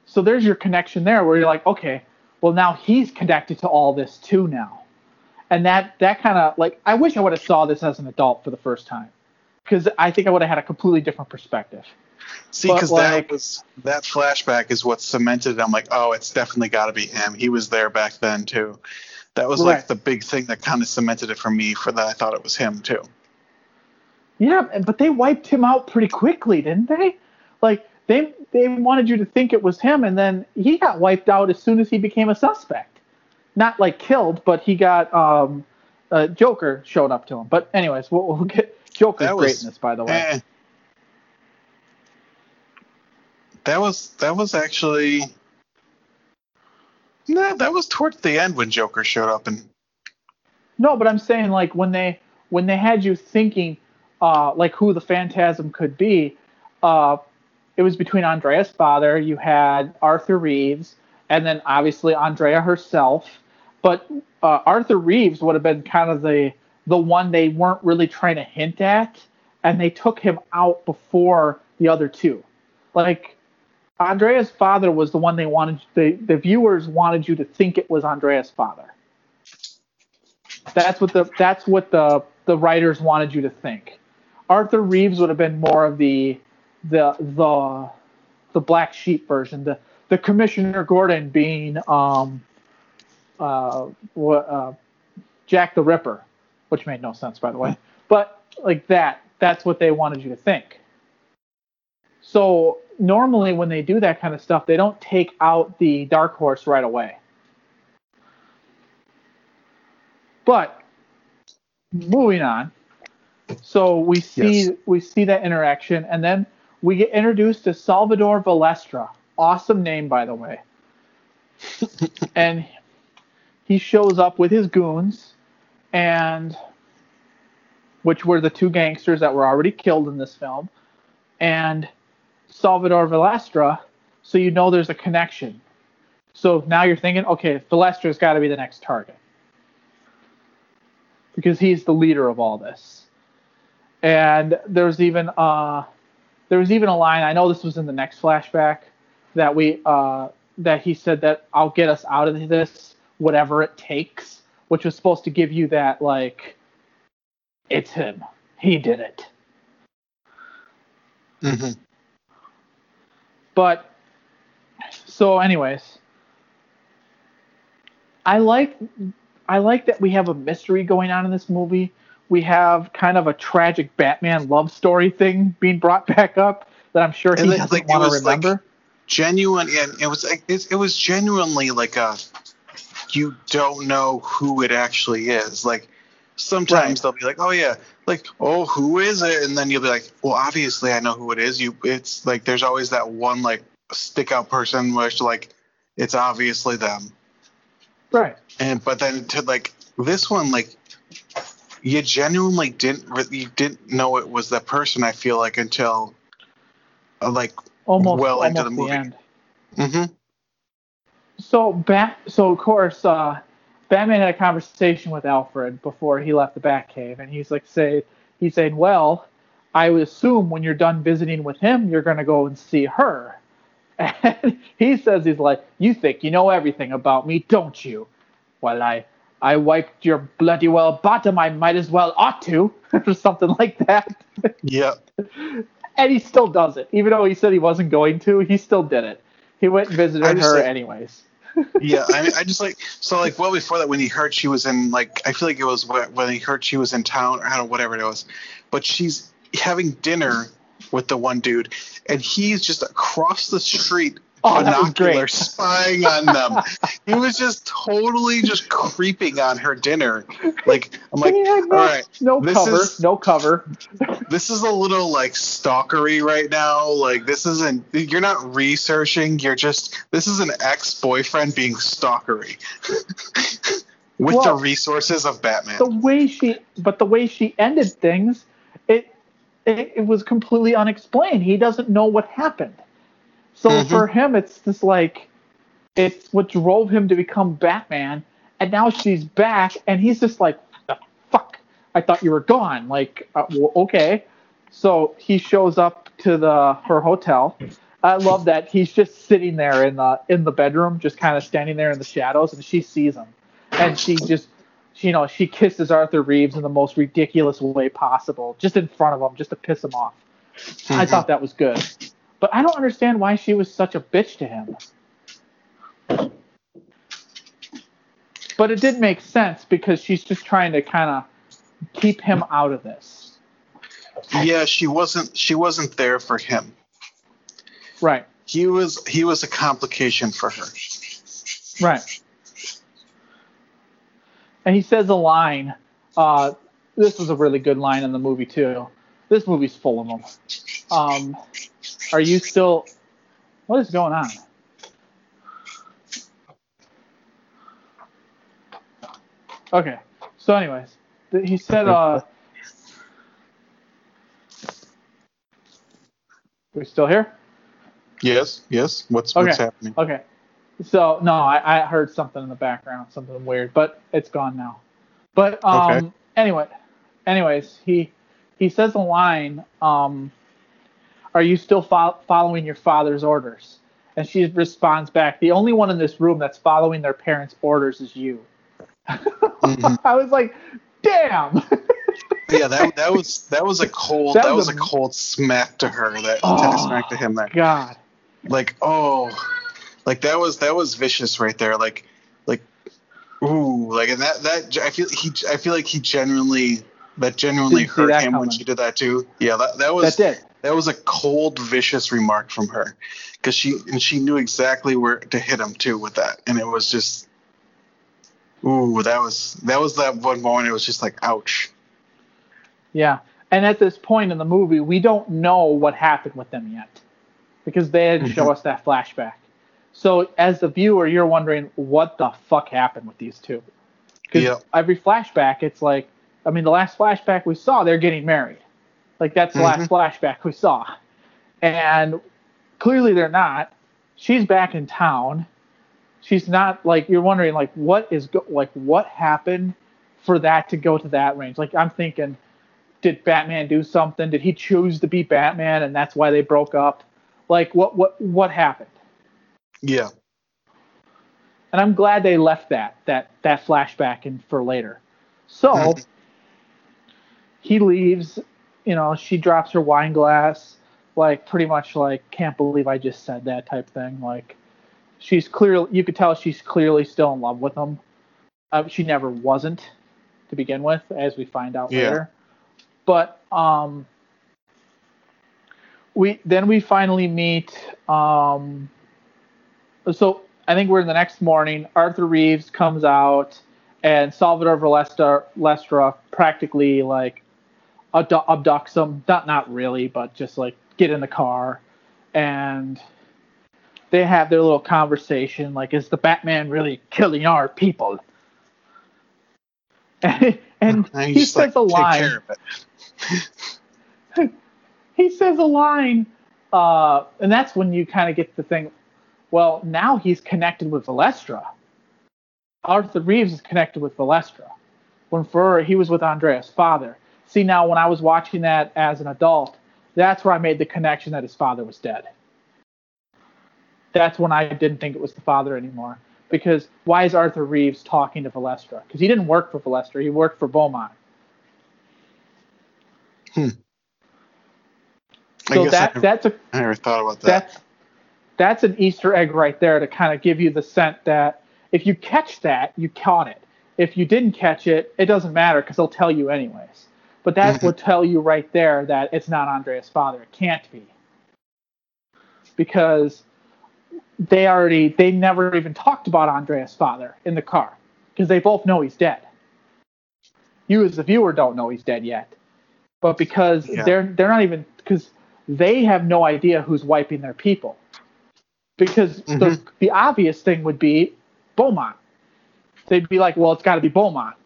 so there's your connection there, where you're like, okay, well now he's connected to all this too now and that that kind of like I wish I would have saw this as an adult for the first time because I think I would have had a completely different perspective. See, because like, that was that flashback is what cemented. It. I'm like, oh, it's definitely got to be him. He was there back then too. That was right. like the big thing that kind of cemented it for me. For that, I thought it was him too. Yeah, but they wiped him out pretty quickly, didn't they? Like they they wanted you to think it was him, and then he got wiped out as soon as he became a suspect not like killed, but he got um, uh, Joker showed up to him. But anyways, we'll, we'll get Joker's was, greatness, by the way. Eh, that was that was actually no, that was towards the end when Joker showed up and. No, but I'm saying like when they when they had you thinking uh, like who the Phantasm could be, uh, it was between Andrea's father. You had Arthur Reeves, and then obviously Andrea herself but uh, Arthur Reeves would have been kind of the the one they weren't really trying to hint at, and they took him out before the other two. Like Andrea's father was the one they wanted the the viewers wanted you to think it was Andrea's father. That's what the that's what the the writers wanted you to think. Arthur Reeves would have been more of the the the the black sheep version, the the Commissioner Gordon being um uh, uh, Jack the Ripper, which made no sense, by the way. But like that, that's what they wanted you to think. So normally when they do that kind of stuff, they don't take out the dark horse right away. But moving on. So we see yes. we see that interaction, and then we get introduced to Salvador Valestra. Awesome name, by the way. <laughs> and he shows up with his goons, and which were the two gangsters that were already killed in this film, and Salvador Valestra. So you know there's a connection. So now you're thinking, okay, Valestra's got to be the next target because he's the leader of all this. And there's even uh, there was even a line. I know this was in the next flashback that we uh, that he said that I'll get us out of this whatever it takes, which was supposed to give you that like it's him. He did it. Mm-hmm. But so anyways, I like I like that we have a mystery going on in this movie. We have kind of a tragic Batman love story thing being brought <laughs> back up that I'm sure he doesn't like, want to remember. Like genuine, and it was it, it was genuinely like a you don't know who it actually is. Like sometimes right. they'll be like, "Oh yeah, like oh who is it?" And then you'll be like, "Well, obviously I know who it is." You it's like there's always that one like stick out person which like it's obviously them. Right. And but then to like this one like you genuinely didn't you didn't know it was that person I feel like until uh, like almost well almost into the movie. The mm-hmm. So back so of course, uh, Batman had a conversation with Alfred before he left the Batcave, and he's like, say, he's saying, well, I would assume when you're done visiting with him, you're gonna go and see her. <laughs> And he says, he's like, you think you know everything about me, don't you? Well, I, I wiped your bloody well bottom. I might as well ought to, <laughs> or something like that. Yeah. <laughs> and he still does it, even though he said he wasn't going to. He still did it. He went and visited her like, anyways. Yeah, I, mean, I just like <laughs> so like well before that when he heard she was in like I feel like it was when he heard she was in town or I don't know whatever it was, but she's having dinner with the one dude and he's just across the street oh, binocular spying on them. <laughs> he was just totally just creeping on her dinner. Like I'm like, no, all right, no cover, is, no cover. <laughs> this is a little like stalkery right now. Like this isn't. You're not researching. You're just. This is an ex-boyfriend being stalkery. <laughs> With well, the resources of Batman. The way she, but the way she ended things, it, it, it was completely unexplained. He doesn't know what happened. So mm-hmm. for him, it's just like it's what drove him to become Batman, and now she's back, and he's just like, the "Fuck! I thought you were gone." Like, uh, well, okay. So he shows up to the her hotel. I love that he's just sitting there in the in the bedroom, just kind of standing there in the shadows, and she sees him, and she just, you know, she kisses Arthur Reeves in the most ridiculous way possible, just in front of him, just to piss him off. Mm-hmm. I thought that was good. But I don't understand why she was such a bitch to him. But it did make sense because she's just trying to kind of keep him out of this. Yeah, she wasn't she wasn't there for him. Right. He was he was a complication for her. Right. And he says a line. Uh, this was a really good line in the movie too. This movie's full of them. Um, are you still? What is going on? Okay. So, anyways, he said, uh, we still here? Yes. Yes. What's okay. what's happening? Okay. So no, I, I heard something in the background, something weird, but it's gone now. But um, okay. anyway, anyways, he he says a line. Um, are you still fo- following your father's orders? And she responds back, The only one in this room that's following their parents' orders is you. Mm-hmm. <laughs> I was like, Damn. yeah, that that was that was a cold that, that was, a, a, cold smack to her. That oh, smack to him. That God. Like oh, like that was that was vicious right there. Like like ooh, like and that that I feel he I feel like he genuinely that genuinely hurt him coming. when she did that too. Yeah, that that was that did that was a cold, vicious remark from her, because she and she knew exactly where to hit him too with that, and it was just, ooh, that was that was that one moment. It was just like, ouch. Yeah, and at this point in the movie, we don't know what happened with them yet, because they didn't show mm-hmm. us that flashback. So as the viewer, you're wondering what the fuck happened with these two. Because yep. every flashback, it's like, I mean, the last flashback we saw, they're getting married. Like that's the mm-hmm. last flashback we saw. And clearly they're not. She's back in town. She's not like you're wondering like what is go- like what happened for that to go to that range. Like I'm thinking did Batman do something? Did he choose to be Batman and that's why they broke up? Like what what what happened? Yeah. And I'm glad they left that that that flashback in for later. So mm-hmm. he leaves you know, she drops her wine glass, like pretty much like can't believe I just said that type thing. Like she's clearly, you could tell she's clearly still in love with him. Uh, she never wasn't to begin with, as we find out yeah. later. But um, we then we finally meet. Um, so I think we're in the next morning. Arthur Reeves comes out, and Salvador Valestra, Lestra practically like abducts them. Not not really, but just like get in the car, and they have their little conversation. Like, is the Batman really killing our people? <laughs> And, <laughs> and he says like, a line. <laughs> he says a line, uh, and that's when you kind of get the thing. Well, now he's connected with Valestra. Arthur Reeves is connected with Valestra. When for he was with Andrea's father. See, now when I was watching that as an adult, that's where I made the connection that his father was dead. That's when I didn't think it was the father anymore. Because why is Arthur Reeves talking to Valestra? Because he didn't work for Valestra, he worked for Beaumont. Hmm. So that I that's a I never thought about that. That's that's an Easter egg right there to kind of give you the scent that if you catch that, you caught it. If you didn't catch it, it doesn't matter because they'll tell you anyways. But that mm-hmm. would tell you right there that it's not Andrea's father. It can't be. Because they already they never even talked about Andrea's father in the car because they both know he's dead. You as the viewer don't know he's dead yet. But because yeah. they're they're not even because they have no idea who's wiping their people. Because mm-hmm. the the obvious thing would be Beaumont. They'd be like, well, it's got to be Beaumont.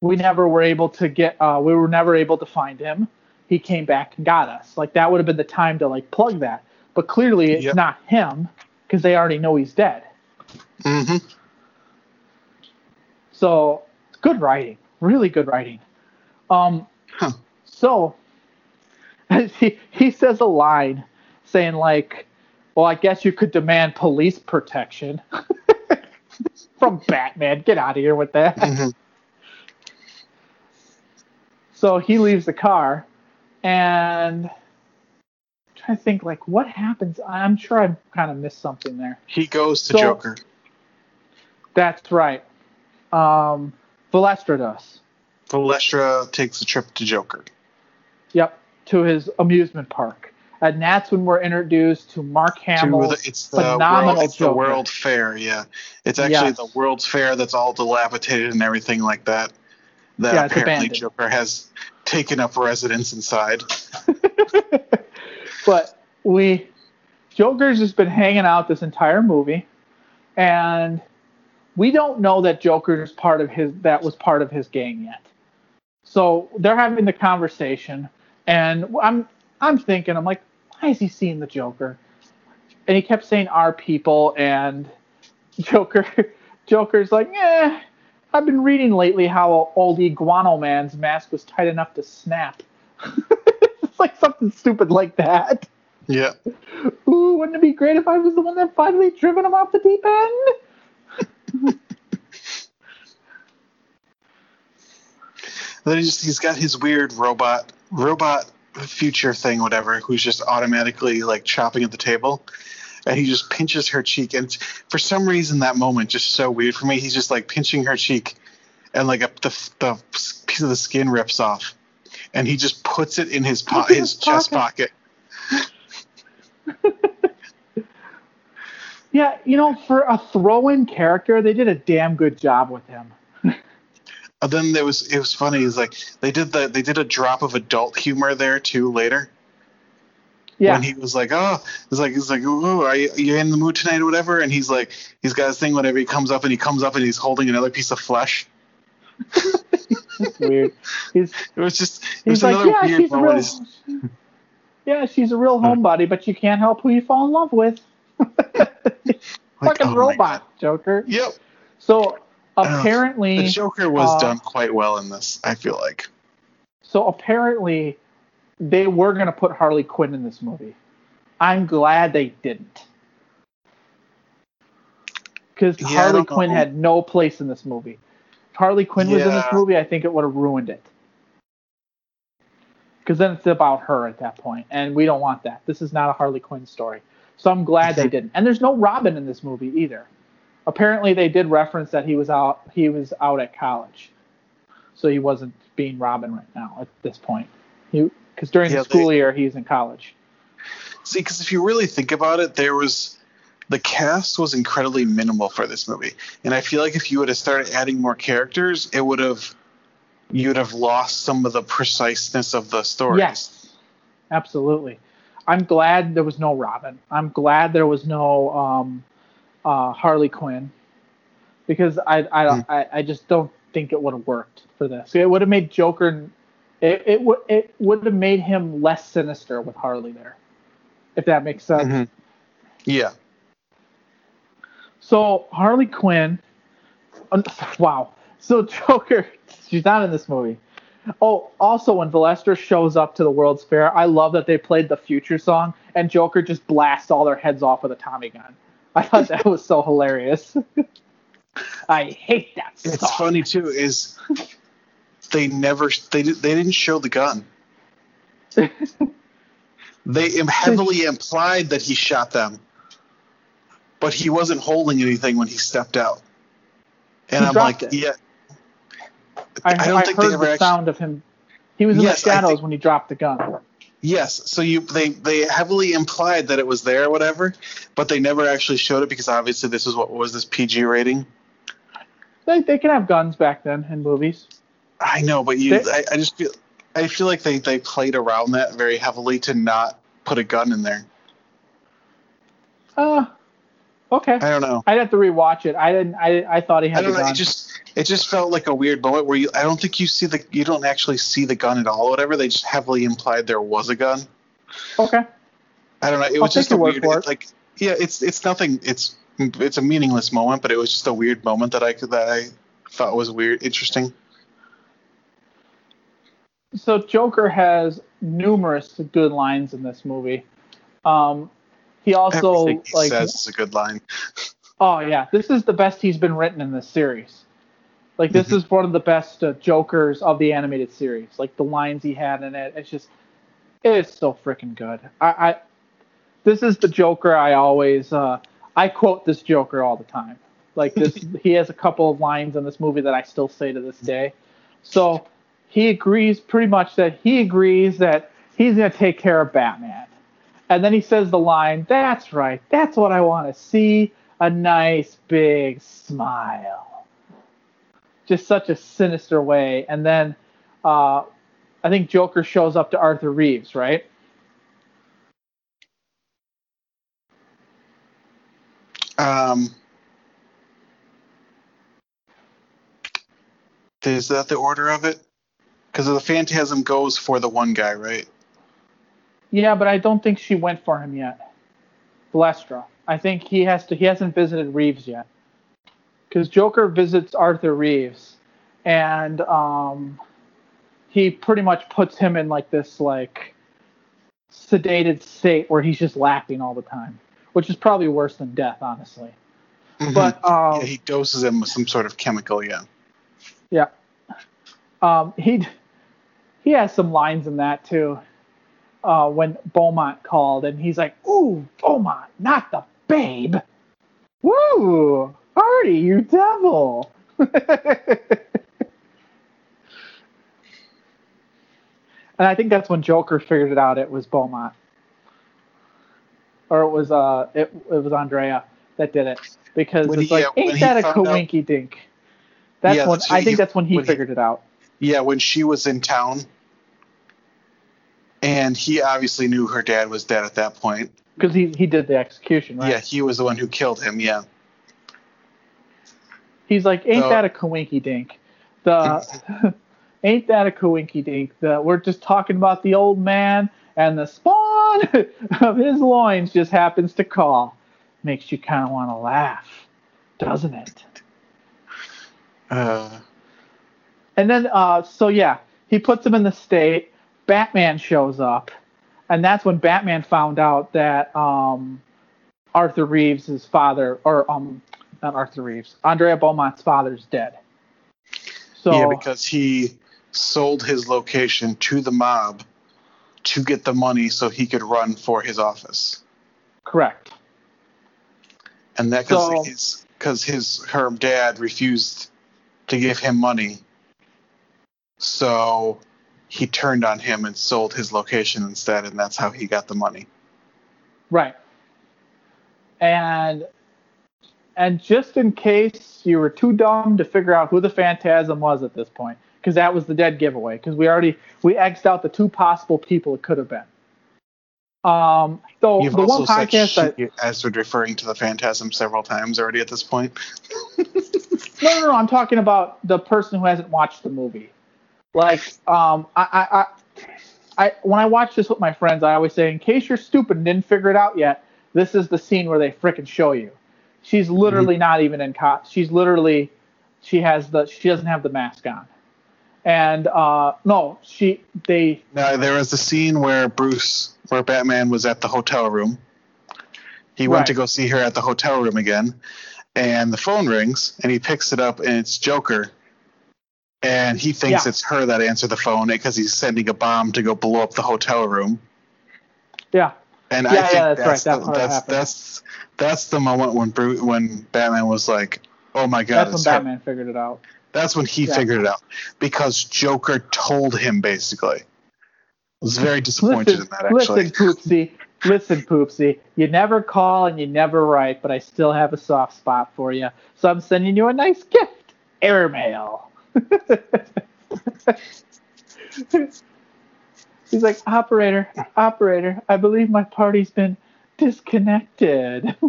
We never were able to get. Uh, we were never able to find him. He came back and got us. Like that would have been the time to like plug that. But clearly, it's yep. not him because they already know he's dead. Mm-hmm. So good writing, really good writing. Um, huh. So <laughs> he he says a line saying like, "Well, I guess you could demand police protection <laughs> from Batman. Get out of here with that." Mm-hmm. So he leaves the car, and I'm trying to think like what happens. I'm sure I kind of missed something there. He goes to so, Joker. That's right. Um, Valestra does. Valestra takes a trip to Joker. Yep to his amusement park. And that's when we're introduced to Mark Hamill. The, it's the phenomenal world, it's the World Fair, yeah. It's actually yes. the World's Fair that's all dilapidated and everything like that. That yeah, apparently Joker has taken up residence inside. <laughs> but we Joker's just been hanging out this entire movie, and we don't know that Joker's part of his that was part of his gang yet. So they're having the conversation. And I'm I'm thinking, I'm like, why is he seeing the Joker? And he kept saying our people and Joker <laughs> Joker's like, yeah, I've been reading lately how old Iguano Man's mask was tight enough to snap. <laughs> it's like something stupid like that. Yeah. Ooh, wouldn't it be great if I was the one that finally driven him off the deep end? <laughs> then he just he's got his weird robot robot future thing, whatever, who's just automatically like chopping at the table. And he just pinches her cheek. And for some reason, that moment just so weird for me. He's just like pinching her cheek, and like a, the, the piece of the skin rips off. And he just puts it in his po- his, his chest pocket. <laughs> yeah, you know, for a throw-in character, they did a damn good job with him. And then there was it was funny. It's like they did the they did a drop of adult humor there too later. Yeah. When he was like, oh, it's like he's like, oh, are you, are in the mood tonight or whatever? And he's like, he's got his thing whenever he comes up and he comes up and he's holding another piece of flesh. That's weird. He's, it was just it was like, yeah, she's real, <laughs> yeah, she's a real homebody, but you can't help who you fall in love with. <laughs> like, Fucking oh robot, Joker. Yep. So apparently the Joker was uh, done quite well in this. I feel like. So apparently, they were going to put Harley Quinn in this movie. I'm glad they didn't. Because yeah, Harley Quinn know. had no place in this movie. If Harley Quinn yeah. was in this movie, I think it would have ruined it. Because then it's about her at that point, and we don't want that. This is not a Harley Quinn story. So I'm glad they <laughs> didn't. And there's no Robin in this movie either apparently they did reference that he was out he was out at college, so he wasn't being Robin right now at this point. He because during yeah, the school they, year he's in college. See, because if you really think about it, there was the cast was incredibly minimal for this movie, and I feel like if you would have started adding more characters, it would have you would have lost some of the preciseness of the stories. Yes, absolutely. I'm glad there was no Robin. I'm glad there was no um, uh, Harley Quinn because I I, mm. I I just don't think it would have worked for this. It would have made Joker. It it would it would have made him less sinister with Harley there, if that makes sense. Mm-hmm. Yeah. So Harley Quinn. Wow. So <laughs> Joker, she's not in this movie. Oh, also when Valestra shows up to the World's Fair, I love that they played the Future song and Joker just blasts all their heads off with a Tommy gun. I thought that was so hilarious. <laughs> I hate that. Song. It's funny too. Is they never they they didn't show the gun. <laughs> They heavily implied that he shot them, but he wasn't holding anything when he stepped out. And he I'm like, it. yeah. I, I don't I think heard the actually, sound of him. He was in yes, the shadows think, when he dropped the gun. Yes, so you they they heavily implied that it was there or whatever, but they never actually showed it because obviously this is what was this PG rating. They they can have guns back then in movies. I know, but you they, I, I just feel I feel like they they played around that very heavily to not put a gun in there. Uh okay. I don't know. I'd have to rewatch it. I didn't I I thought he had I don't know, It just it just felt like a weird moment where you I don't think you see the you don't actually see the gun at all or whatever. They just heavily implied there was a gun. Okay. I don't know. It I'll was just a weird it, like yeah, it's it's nothing it's it's a meaningless moment, but it was just a weird moment that I could that I thought was weird interesting. So Joker has numerous good lines in this movie. Um, he also he like says is a good line. <laughs> Oh yeah, this is the best he's been written in this series. Like this mm-hmm. is one of the best uh, Jokers of the animated series. Like the lines he had in it, it's just it is so freaking good. I, I this is the Joker I always uh, I quote this Joker all the time. Like this, <laughs> he has a couple of lines in this movie that I still say to this day. So he agrees pretty much that he agrees that he's gonna take care of Batman. And then he says the line, "That's right. That's what I want to see. A nice big smile." just such a sinister way. And then uh, I think Joker shows up to Arthur Reeves, right? Um, is that the order of it? Because the Phantasm goes for the one guy, right? Yeah, but I don't think she went for him yet. Lestra. I think he has to. He hasn't visited Reeves yet because Joker visits Arthur Reeves, and um, he pretty much puts him in like this like sedated state where he's just laughing all the time, which is probably worse than death, honestly. Mm-hmm. But um, yeah, he doses him with some sort of chemical, yeah. Yeah. Um, he he has some lines in that too. Uh, when Beaumont called and he's like, "Ooh, Beaumont, not the babe." Woo! Artie, you devil! <laughs> and I think that's when Joker figured it out. It was Beaumont, or it was uh, it, it was Andrea that did it because when it's he, like, yeah, ain't that a coinky dink? That's yeah, when I think he, that's when he when figured he, it out. Yeah, when she was in town, and he obviously knew her dad was dead at that point because he he did the execution, right? Yeah, he was the one who killed him. Yeah. He's like, ain't so, that a coinky dink? The <laughs> ain't that a coinky dink? The we're just talking about the old man and the spawn <laughs> of his loins just happens to call. Makes you kind of want to laugh, doesn't it? Uh. And then, uh, so yeah, he puts him in the state. Batman shows up, and that's when Batman found out that um, Arthur Reeves' father, or um, not Arthur Reeves. Andrea Beaumont's father's dead. So yeah, because he sold his location to the mob to get the money so he could run for his office. Correct. And that because so, his, cause his her dad refused to give him money, so he turned on him and sold his location instead, and that's how he got the money. Right. And and just in case you were too dumb to figure out who the Phantasm was at this point, because that was the dead giveaway, because we already we xed out the two possible people it could have been. Um, so You've the also one podcast said that as we're referring to the Phantasm several times already at this point. <laughs> no, no, no. I'm talking about the person who hasn't watched the movie. Like, um, I, I, I, I, when I watch this with my friends, I always say, in case you're stupid and didn't figure it out yet, this is the scene where they fricking show you. She's literally mm-hmm. not even in cop. She's literally she has the she doesn't have the mask on. And uh no, she they Now there was a scene where Bruce where Batman was at the hotel room. He went right. to go see her at the hotel room again, and the phone rings and he picks it up and it's Joker. And he thinks yeah. it's her that answered the phone eh, because he's sending a bomb to go blow up the hotel room. Yeah. And yeah, I think yeah, that's that's, that's, right. the, that that's, that's that's the moment when Bruce, when Batman was like, "Oh my God!" That's when Batman figured it out. That's when he figured it out because Joker told him basically. I was very disappointed listen, in that actually. Listen, Poopsie. Listen, Poopsie. You never call and you never write, but I still have a soft spot for you. So I'm sending you a nice gift. Airmail. <laughs> He's like, operator, operator, I believe my party's been disconnected. <laughs>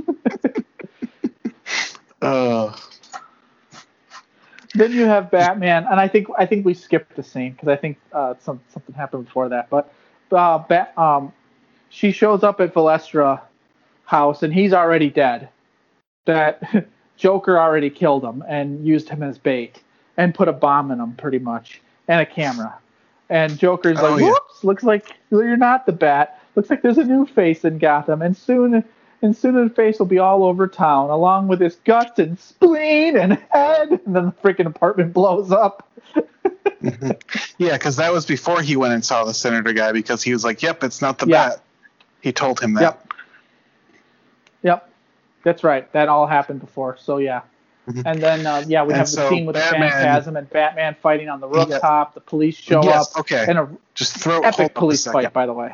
uh. Then you have Batman, and I think I think we skipped the scene because I think uh, some something happened before that. But uh, Bat, um, she shows up at Valestra house, and he's already dead. That <laughs> Joker already killed him and used him as bait and put a bomb in them, pretty much, and a camera. And Joker's oh, like, yeah. "Whoops! Looks like you're not the Bat. Looks like there's a new face in Gotham, and soon and soon the face will be all over town, along with his guts and spleen and head. And then the freaking apartment blows up. <laughs> Yeah, because that was before he went and saw the senator guy because he was like, "Yep, it's not the yeah. bat." He told him that. Yep. Yep. That's right. That all happened before. So yeah. Mm-hmm. And then uh, yeah, we and have the scene with Batman, Phantasm and Batman fighting on the rooftop. Yeah. The police show yes, up. Okay. And a just throw epic police fight, by the way.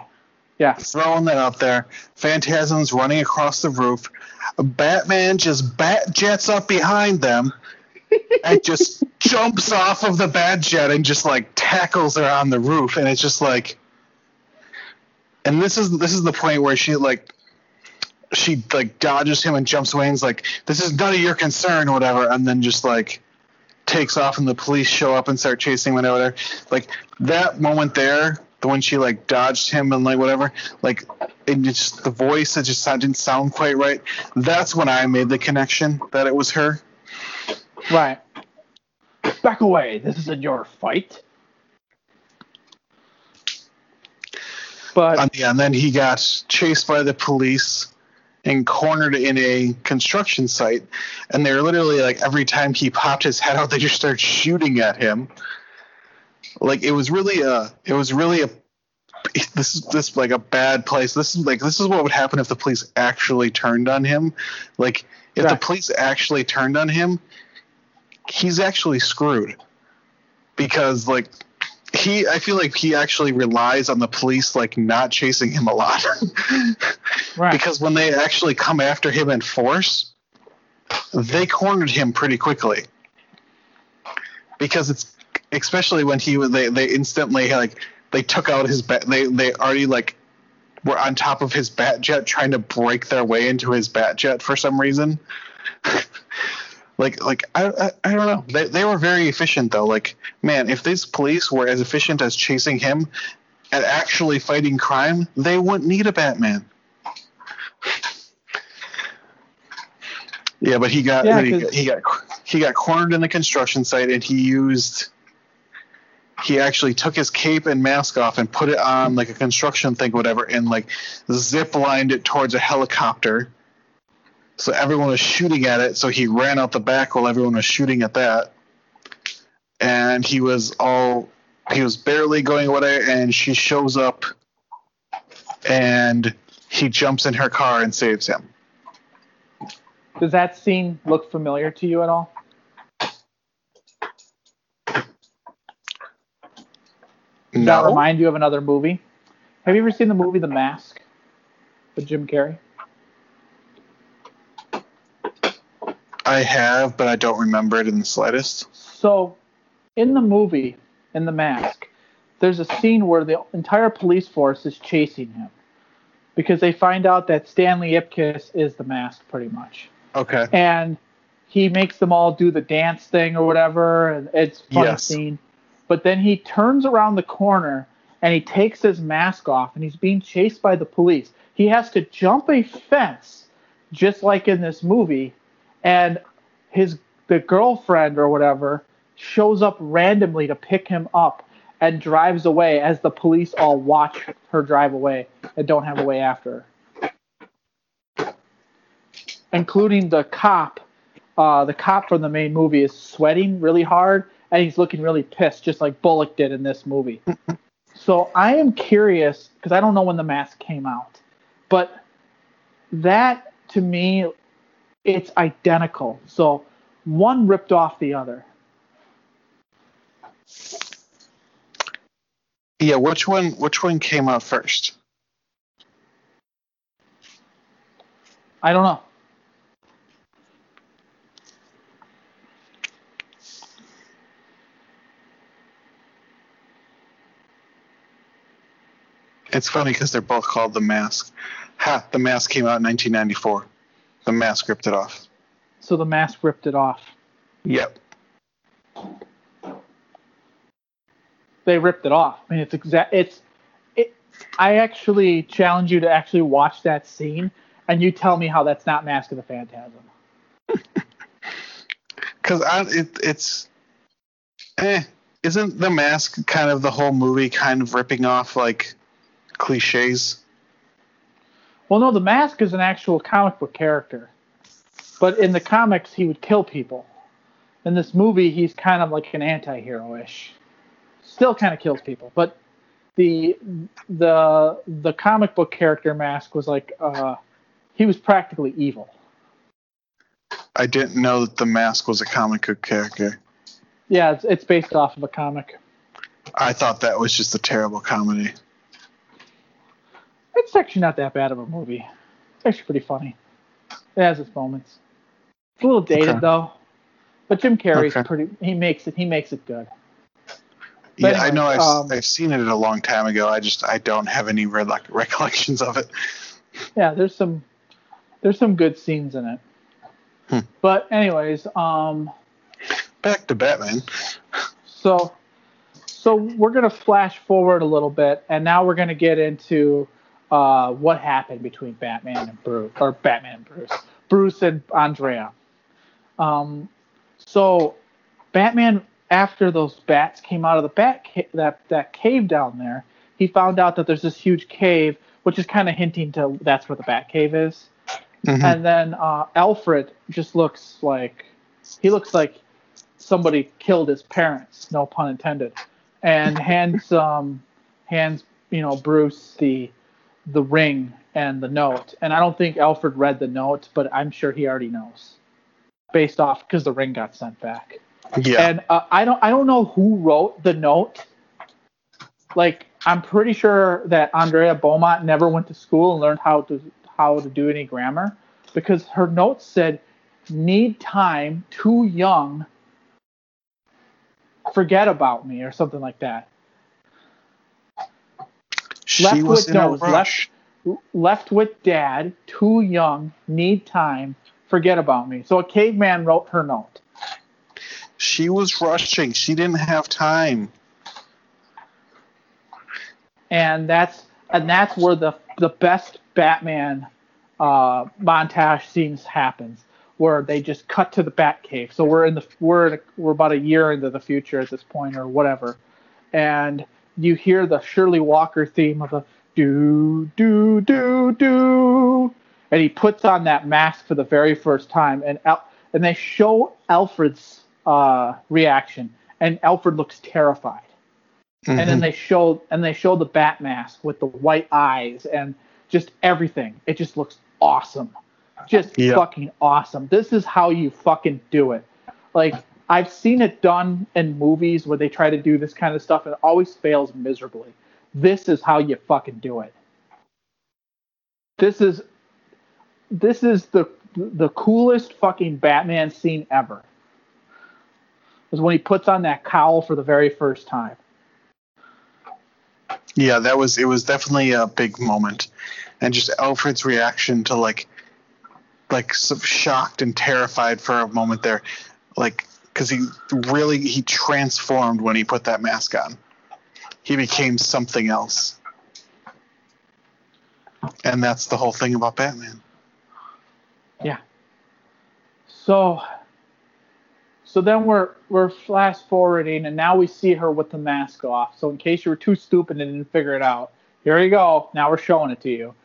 Yeah. Throwing that out there. Phantasm's running across the roof. Batman just bat jets up behind them <laughs> and just jumps off of the bat jet and just like tackles her on the roof. And it's just like and this is this is the point where she like she like dodges him and jumps away and is like, This is none of your concern or whatever and then just like takes off and the police show up and start chasing him whatever. Like that moment there the when she like dodged him and like whatever, like and just the voice it just didn't sound quite right. That's when I made the connection that it was her. Right. Back away. This isn't your fight. But yeah, and then he got chased by the police and cornered in a construction site, and they're literally like every time he popped his head out, they just started shooting at him like it was really a it was really a this is this like a bad place. This is like this is what would happen if the police actually turned on him. Like if right. the police actually turned on him, he's actually screwed. Because like he I feel like he actually relies on the police like not chasing him a lot. <laughs> right. Because when they actually come after him in force, they cornered him pretty quickly. Because it's especially when he was they they instantly like they took out his bat they they already like were on top of his bat jet trying to break their way into his bat jet for some reason. <laughs> like like I, I, I don't know they they were very efficient though like man if these police were as efficient as chasing him and actually fighting crime they wouldn't need a Batman. Yeah, but he got, yeah, he, he got he got cornered in the construction site and he used he actually took his cape and mask off and put it on like a construction thing, whatever, and like zip lined it towards a helicopter. So everyone was shooting at it. So he ran out the back while everyone was shooting at that. And he was all he was barely going away, and she shows up, and he jumps in her car and saves him. Does that scene look familiar to you at all? Does no. that remind you of another movie? Have you ever seen the movie The Mask with Jim Carrey? I have, but I don't remember it in the slightest. So, in the movie, in The Mask, there's a scene where the entire police force is chasing him because they find out that Stanley Ipkiss is the mask, pretty much. Okay. And he makes them all do the dance thing or whatever, and it's a funny yes. scene. But then he turns around the corner and he takes his mask off and he's being chased by the police. He has to jump a fence just like in this movie and his the girlfriend or whatever shows up randomly to pick him up and drives away as the police all watch her drive away and don't have a way after her. Including the cop. Uh, the cop from the main movie is sweating really hard and he's looking really pissed, just like Bullock did in this movie. <laughs> So I am curious because I don't know when the mask came out, but that to me, it's identical. So one ripped off the other. Yeah, which one? Which one came out first? I don't know. It's funny because they're both called The Mask. Ha! The Mask came out in 1994. The Mask ripped it off. So The Mask ripped it off. Yep. They ripped it off. I mean, it's exact. It's. It. I actually challenge you to actually watch that scene, and you tell me how that's not Mask of the Phantasm. <laughs> Because it, it's. Eh. Isn't the mask kind of the whole movie kind of ripping off like cliches. Well, no, the Mask is an actual comic book character, but in the comics he would kill people. In this movie, he's kind of like an anti-hero-ish. Still kind of kills people, but the the the comic book character Mask was like uh, he was practically evil. I didn't know that the Mask was a comic book character. Yeah, it's, it's based off of a comic. I thought that was just a terrible comedy it's actually not that bad of a movie. It's actually pretty funny. It has its moments. It's a little dated okay. though, but Jim Carrey's okay. pretty. He makes it. He makes it good. But yeah, anyway, I know. I've, um, I've seen it a long time ago. I just I don't have any re- <laughs> recollections of it. Yeah, there's some there's some good scenes in it. Hmm. But anyways, um, back to Batman. So, so we're gonna flash forward a little bit, and now we're gonna get into uh, what happened between Batman and Bruce, or Batman and Bruce, Bruce and Andrea. Um, so Batman, after those bats came out of the bat ca- that that cave down there, he found out that there's this huge cave, which is kind of hinting to that's where the Bat Cave is. Mm-hmm. And then uh, Alfred just looks like he looks like somebody killed his parents, no pun intended, and hands um hands you know Bruce the the ring and the note. And I don't think Alfred read the note, but I'm sure he already knows, based off because the ring got sent back. Yeah. And uh, I don't I don't know who wrote the note. Like I'm pretty sure that Andrea Beaumont never went to school and learned how to how to do any grammar because her note said need time too young forget about me or something like that she left was with no, left, left with dad, too young, need time, forget about me. So a caveman wrote her note. She was rushing. She didn't have time. And that's and that's where the the best Batman uh, montage scenes happens, where they just cut to the Batcave. So we're in the we're in a, we're about a year into the future at this point, or whatever, and you hear the Shirley Walker theme of the do do do do, and he puts on that mask for the very first time, and Al- and they show Alfred's uh, reaction, and Alfred looks terrified. Mm-hmm. And then mm-hmm. they show and they show the bat mask with the white eyes and just everything. It just looks awesome. Just fucking awesome. This is how you fucking do it. Like I've seen it done in movies where they try to do this kind of stuff and it always fails miserably. This is how you fucking do it. This is this is the the coolest fucking Batman scene ever. Is when he puts on that cowl for the very first time. Yeah, that was it was definitely a big moment. And just Alfred's reaction to like like shocked and terrified for a moment there. Like because he really he transformed when he put that mask on. He became something else, and that's the whole thing about Batman. Yeah. So. So then we're we're flash forwarding, and now we see her with the mask off. So in case you were too stupid and didn't figure it out, here you go. Now we're showing it to you,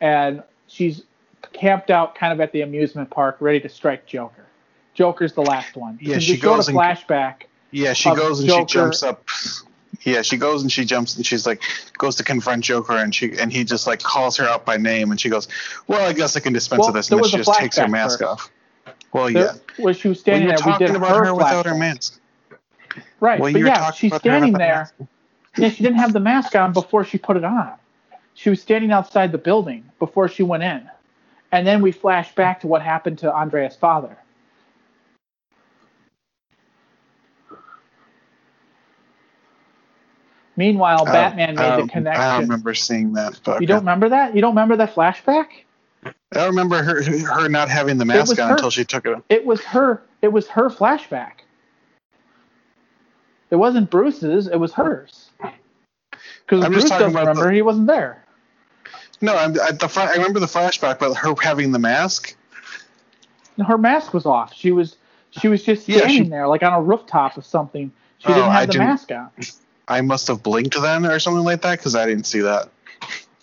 and she's camped out kind of at the amusement park, ready to strike Joker. Joker's the last one. Yeah, she goes to flashback. Yeah, she goes and Joker. she jumps up. yeah, she goes and she jumps and she's like goes to confront Joker and she and he just like calls her out by name and she goes, well, I guess I can dispense well, of this and then she just takes her mask first. off. Well, there, yeah. Was she was standing well, there? We did about her, her without her mask. Right, well, but yeah, she's standing there. yeah, she didn't have the mask on before she put it on. She was standing outside the building before she went in, and then we flash back to what happened to Andrea's father. Meanwhile, uh, Batman made the connection. I don't remember seeing that. you don't remember that? You don't remember that flashback? I remember her her not having the mask on her, until she took it. It was her. It was her flashback. It wasn't Bruce's. It was hers. Because Bruce doesn't remember. The, he wasn't there. No, I'm, I, the, I remember the flashback, but her having the mask. Her mask was off. She was she was just standing yeah, she, there like on a rooftop of something. She oh, didn't have I the mask on. I must have blinked then or something like that because I didn't see that.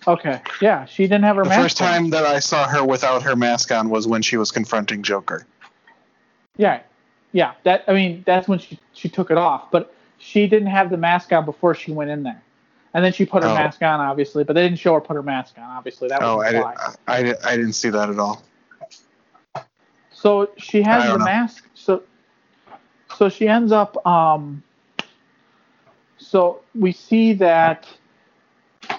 Okay. Yeah, she didn't have her the mask. The first time on. that I saw her without her mask on was when she was confronting Joker. Yeah. Yeah, that I mean that's when she she took it off, but she didn't have the mask on before she went in there. And then she put her oh. mask on obviously, but they didn't show her put her mask on obviously. That was Oh, I didn't I, I didn't see that at all. So she has the know. mask so so she ends up um so we see that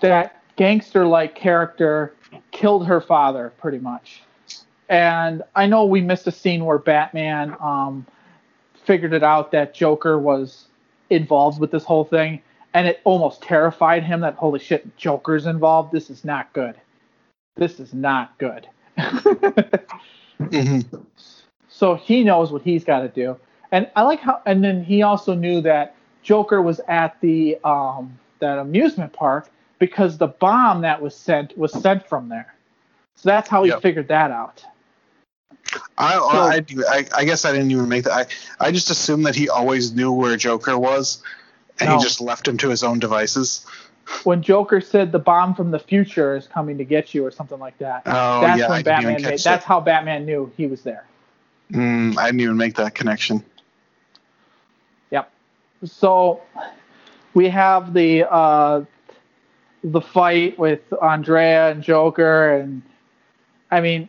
that gangster like character killed her father pretty much. And I know we missed a scene where Batman um, figured it out that Joker was involved with this whole thing, and it almost terrified him that holy shit, Joker's involved. This is not good. This is not good. <laughs> mm-hmm. So he knows what he's got to do, and I like how. And then he also knew that Joker was at the um, that amusement park, because the bomb that was sent was sent from there. So that's how he yep. figured that out. I, so, I, I, I, guess I didn't even make that. I, I just assumed that he always knew where Joker was, and no. he just left him to his own devices. When Joker said the bomb from the future is coming to get you, or something like that, oh, that's yeah, when Batman made. That's how Batman knew he was there. Mm, I didn't even make that connection. So we have the uh, the fight with Andrea and Joker, and I mean,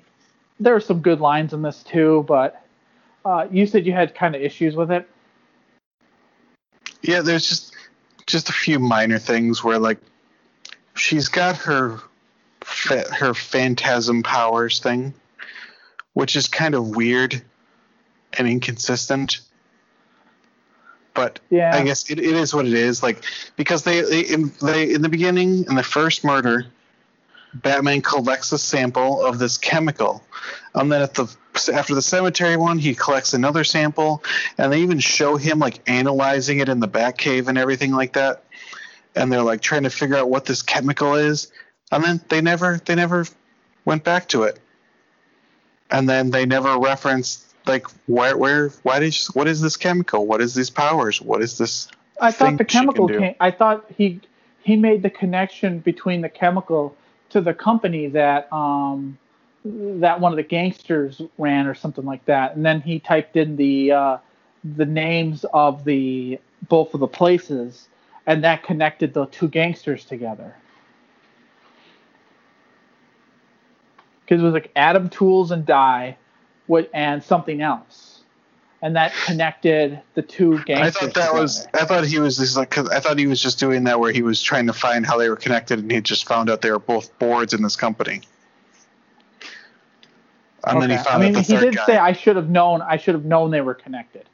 there are some good lines in this too, but uh, you said you had kind of issues with it. Yeah, there's just just a few minor things where like she's got her her phantasm powers thing, which is kind of weird and inconsistent but yeah. I guess it, it is what it is. Like because they they in, they in the beginning in the first murder, Batman collects a sample of this chemical, and then at the after the cemetery one, he collects another sample, and they even show him like analyzing it in the Batcave and everything like that. And they're like trying to figure out what this chemical is, and then they never they never went back to it. And then they never referenced like where where why did you, what is this chemical? What is these powers? What is this? I thought the chemical came. I thought he he made the connection between the chemical to the company that um that one of the gangsters ran or something like that, and then he typed in the uh, the names of the both of the places, and that connected the two gangsters together. Because it was like Adam Tools and Die and something else, and that connected the two gangsters. I thought that together. was. I thought he was just like. I thought he was just doing that where he was trying to find how they were connected, and he just found out they were both boards in this company. And okay. then he found I mean, he did guy. say I should have known. I should have known they were connected.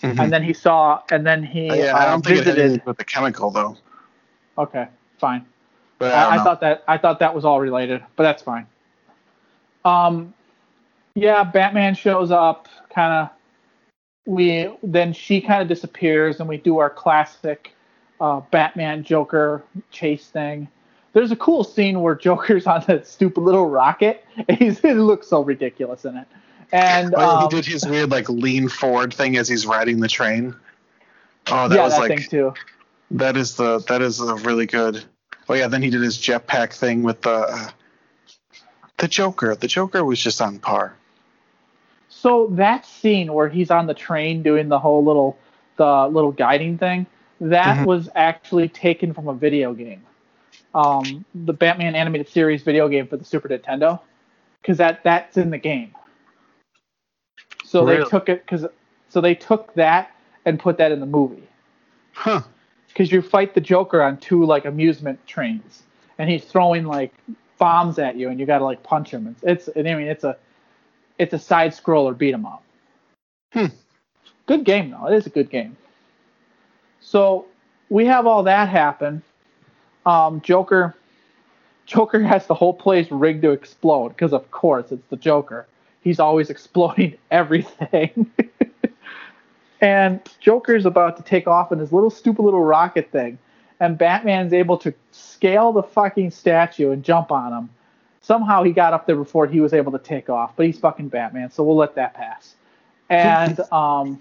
Mm-hmm. And then he saw, and then he uh, yeah, uh, I don't think visited. it had with the chemical though. Okay, fine. But I, I, I thought that I thought that was all related, but that's fine. Um, yeah, Batman shows up, kind of. We then she kind of disappears, and we do our classic uh, Batman Joker chase thing. There's a cool scene where Joker's <laughs> on that stupid little rocket. And he's, it looks so ridiculous in it. And um, he did his weird like lean forward thing as he's riding the train. Oh, that yeah, was that like thing too. That is the that is a really good. Oh yeah, then he did his jetpack thing with the uh, the Joker. The Joker was just on par. So that scene where he's on the train doing the whole little the little guiding thing, That mm-hmm. was actually taken from a video game, um, the Batman animated series video game for the Super Nintendo, because that that's in the game. So really? they took it because so they took that and put that in the movie. Huh. Because you fight the Joker on two like amusement trains, and he's throwing like bombs at you, and you gotta like punch him. It's, it's I mean it's a it's a side scroller beat 'em up. Hmm. Good game though. It is a good game. So we have all that happen. Um, Joker Joker has the whole place rigged to explode because of course it's the Joker. He's always <laughs> exploding everything. <laughs> and Joker's about to take off in his little stupid little rocket thing, and Batman's able to scale the fucking statue and jump on him. Somehow he got up there before he was able to take off, but he's fucking Batman, so we'll let that pass. And <laughs> um,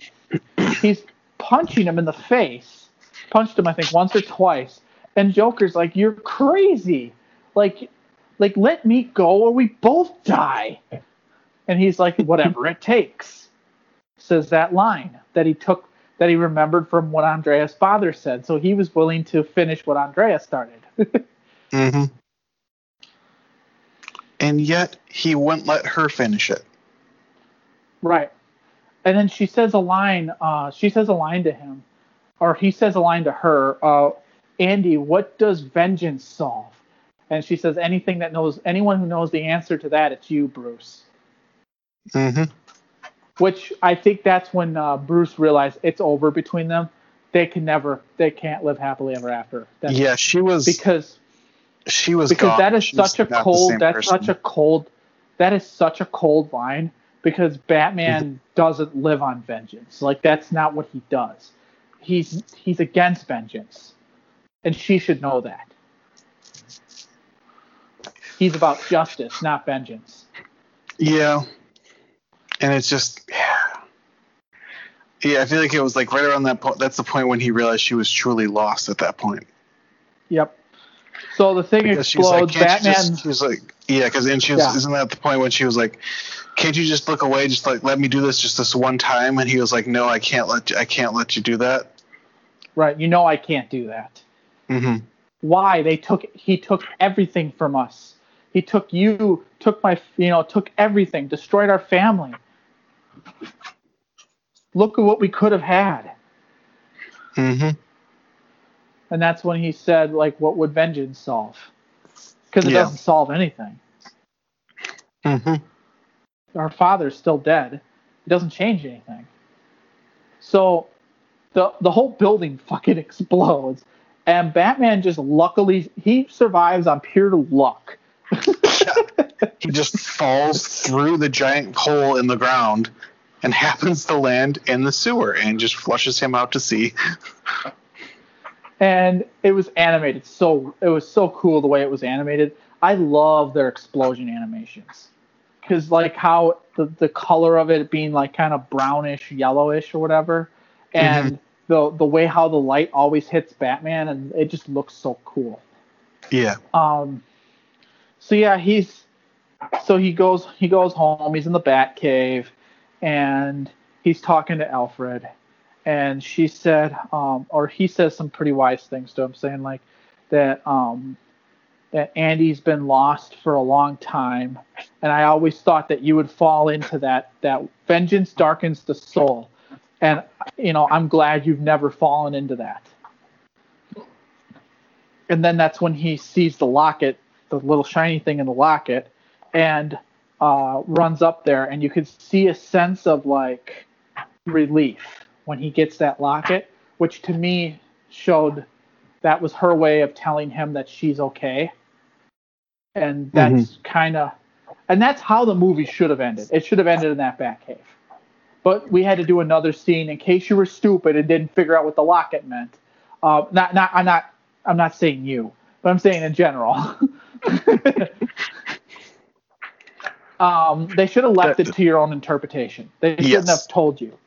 he's punching him in the face. Punched him, I think, once or twice. And Joker's like, "You're crazy! Like, like let me go, or we both die." And he's like, <laughs> "Whatever it takes." Says that line that he took that he remembered from what Andrea's father said. So he was willing to finish what Andrea started. <laughs> mm-hmm. And yet he wouldn't let her finish it. Right. And then she says a line. Uh, she says a line to him, or he says a line to her. Uh, Andy, what does vengeance solve? And she says, anything that knows, anyone who knows the answer to that, it's you, Bruce. Mm-hmm which I think that's when uh, Bruce realized it's over between them. They can never, they can't live happily ever after. That's yeah, she was because she was because gone. that is such a cold. That's person. such a cold. That is such a cold line because Batman doesn't live on vengeance. Like that's not what he does. He's he's against vengeance, and she should know that. He's about justice, not vengeance. Yeah, and it's just yeah, yeah i feel like it was like right around that point that's the point when he realized she was truly lost at that point yep so the thing because explodes like, batman just, she was like yeah because and she was yeah. isn't that the point when she was like can't you just look away just like let me do this just this one time and he was like no i can't let you, i can't let you do that right you know i can't do that mm-hmm. why they took he took everything from us he took you took my you know took everything destroyed our family Look at what we could have had. Mm-hmm. And that's when he said, like, what would vengeance solve? Because it yeah. doesn't solve anything. Mm-hmm. Our father's still dead. It doesn't change anything. So the the whole building <laughs> fucking explodes. And Batman just luckily he survives on pure luck. he just falls through the giant hole in the ground and happens to land in the sewer and just flushes him out to sea. And it was animated so it was so cool the way it was animated. I love their explosion animations because like how the, the color of it being like kind of brownish yellowish or whatever and mm-hmm. the the way how the light always hits batman and it just looks so cool yeah um so yeah he's so he goes he goes home he's in the bat cave and he's talking to Alfred, and she said, um, or he says some pretty wise things to him, saying like that um, that Andy's been lost for a long time, and I always thought that you would fall into that that vengeance darkens the soul, and you know I'm glad you've never fallen into that. And then that's when he sees the locket, the little shiny thing in the locket, and uh, runs up there, and you could see a sense of like relief when he gets that locket, which to me showed that was her way of telling him that she's okay. And that's mm-hmm. kind of, and that's how the movie should have ended. It should have ended in that Batcave. But we had to do another scene in case you were stupid and didn't figure out what the locket meant. Uh, not, not, I'm not, I'm not saying you, but I'm saying in general. <laughs> <laughs> Um, they should have left it to your own interpretation. They shouldn't yes. have told you.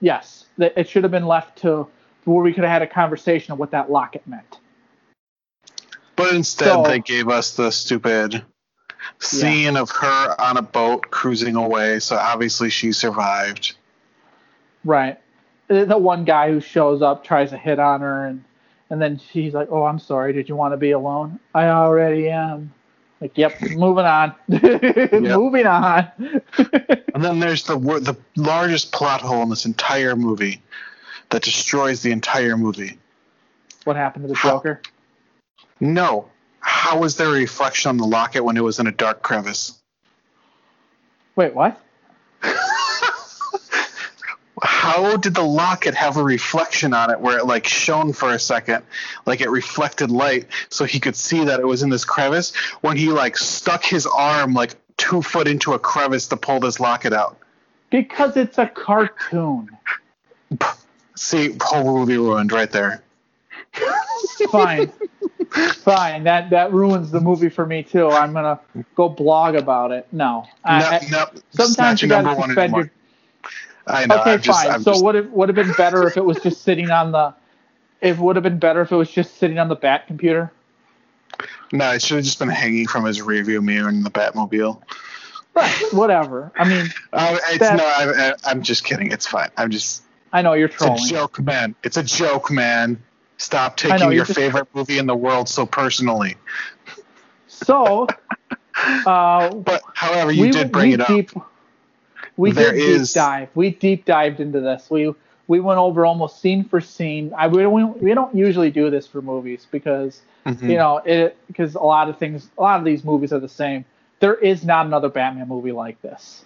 Yes, it should have been left to where we could have had a conversation of what that locket meant. But instead, so, they gave us the stupid scene yeah. of her on a boat cruising away. So obviously, she survived. Right. Uh, the one guy who shows up tries to hit on her and and then she's like, "Oh, I'm sorry. Did you want to be alone? I already am." Like, yep, moving on. <laughs> yep. moving on. <laughs> and then there's the the largest plot hole in this entire movie that destroys the entire movie. What happened to the Joker? No. How was there a reflection on the locket when it was in a dark crevice? Wait, what? How did the locket have a reflection on it where it like shone for a second, like it reflected light, so he could see that it was in this crevice when he like stuck his arm like two foot into a crevice to pull this locket out? Because it's a cartoon. See, whole movie ruined right there. Fine. Fine. That that ruins the movie for me too. I'm gonna go blog about it. No. I, no, no sometimes you gotta suspend your. I know. Okay, just, fine. I'm so just... would it would have been better if it was just sitting on the. It would have been better if it was just sitting on the Bat computer. No, it should have just been hanging from his review mirror in the Batmobile. Right. Whatever. I mean. Uh, it's no. I, I'm just kidding. It's fine. I'm just. I know you're trolling. It's a joke, man. It's a joke, man. Stop taking know, your just... favorite movie in the world so personally. So, <laughs> uh, but however, you we, did bring it up. Deep, we there did is... deep dive. We deep dived into this. We we went over almost scene for scene. I we don't we don't usually do this for movies because mm-hmm. you know it because a lot of things a lot of these movies are the same. There is not another Batman movie like this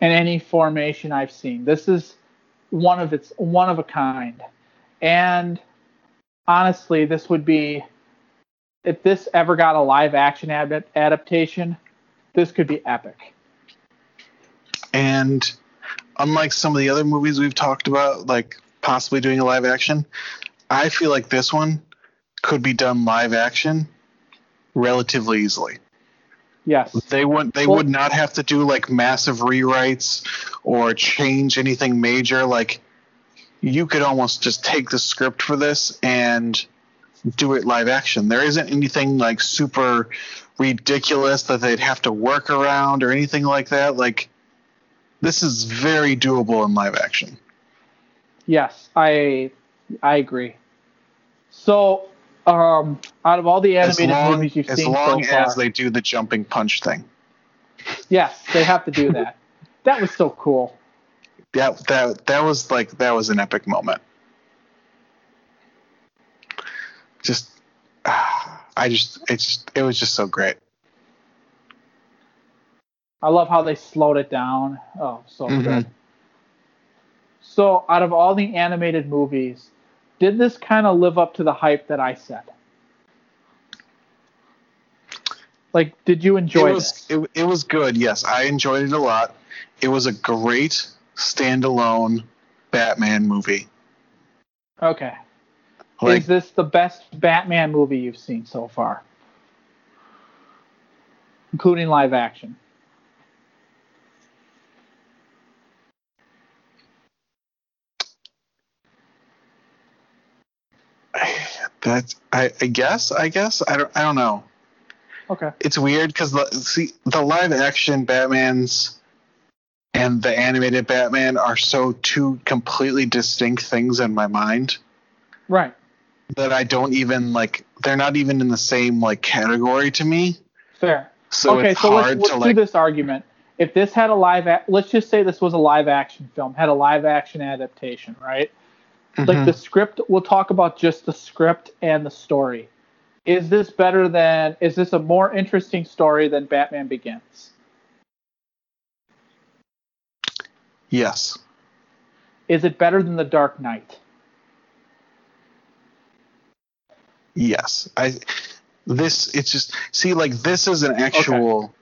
in any formation I've seen. This is one of its one of a kind. And honestly, this would be if this ever got a live action ad- adaptation, this could be epic. And unlike some of the other movies we've talked about, like possibly doing a live action, I feel like this one could be done live action relatively easily. Yes. They would they well, would not have to do like massive rewrites or change anything major. Like you could almost just take the script for this and do it live action. There isn't anything like super ridiculous that they'd have to work around or anything like that. Like this is very doable in live action. Yes, I I agree. So um, out of all the animated long, movies you've seen so far, as long as they do the jumping punch thing. Yes, they have to do that. that was so cool. Yeah, that that was like that was an epic moment. Just, <sighs> I just it's it was just so great. I love how they slowed it down. Oh, so mm-hmm. good. So, out of all the animated movies, did this kind of live up to the hype that I said? Like, did you enjoy it? Was, it, it was good. Yes, I enjoyed it a lot. It was a great standalone Batman movie. Okay. Like, Is this the best Batman movie you've seen so far? Including live action. That I, I guess I guess I don't I don't know. Okay. It's weird because the see the live action Batman's and the animated Batman are so two completely distinct things in my mind. Right. That I don't even like. They're not even in the same like category to me. Fair. So okay, so let's, let's do like, this argument. If this had a live, a- let's just say this was a live action film, had a live action adaptation, right? Mm-hmm. Like the script, we'll talk about just the script and the story. Is this better than? Is this a more interesting story than Batman Begins? Yes. Is it better than The Dark Knight? Yes. I this it's just see like this is an actual okay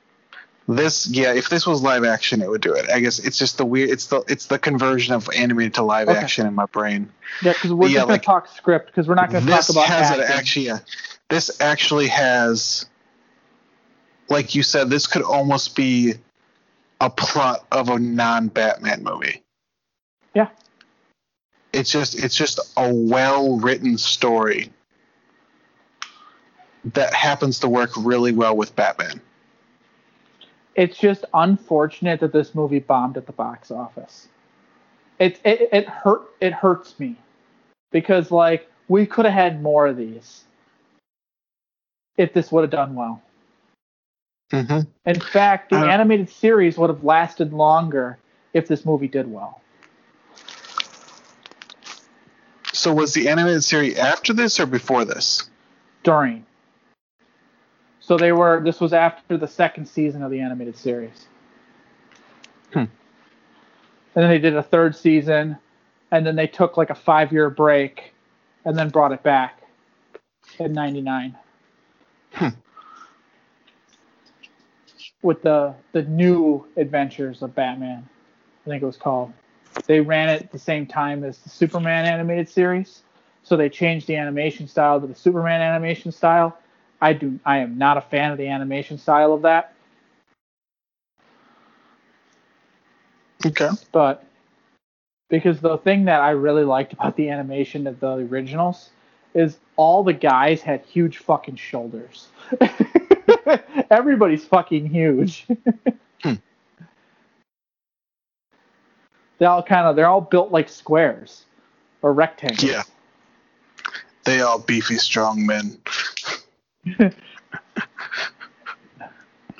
this yeah if this was live action it would do it. I guess it's just the weird it's the it's the conversion of animated to live okay. action in my brain. Yeah because we're yeah, just gonna talk script because we're not gonna talk about has acting. it actually yeah, this actually has like you said this could almost be a plot of a non-batman movie. Yeah. It's just it's just a well written story that happens to work really well with batman it's just unfortunate that this movie bombed at the box office. it, it it hurt it hurts me because like we could have had more of these if this would have done well. Mm-hmm. In fact, the uh, animated series would have lasted longer if this movie did well. So was the animated series after this or before this? During. So they were. This was after the second season of the animated series. Hmm. And then they did a third season, and then they took like a five-year break, and then brought it back in '99. Hmm. With the the new adventures of Batman, I think it was called. They ran it at the same time as the Superman animated series, so they changed the animation style to the Superman animation style. I do. I am not a fan of the animation style of that. Okay. But because the thing that I really liked about the animation of the originals is all the guys had huge fucking shoulders. <laughs> Everybody's fucking huge. hmm. They all kind of they're all built like squares or rectangles. Yeah. They all beefy strong men. <laughs>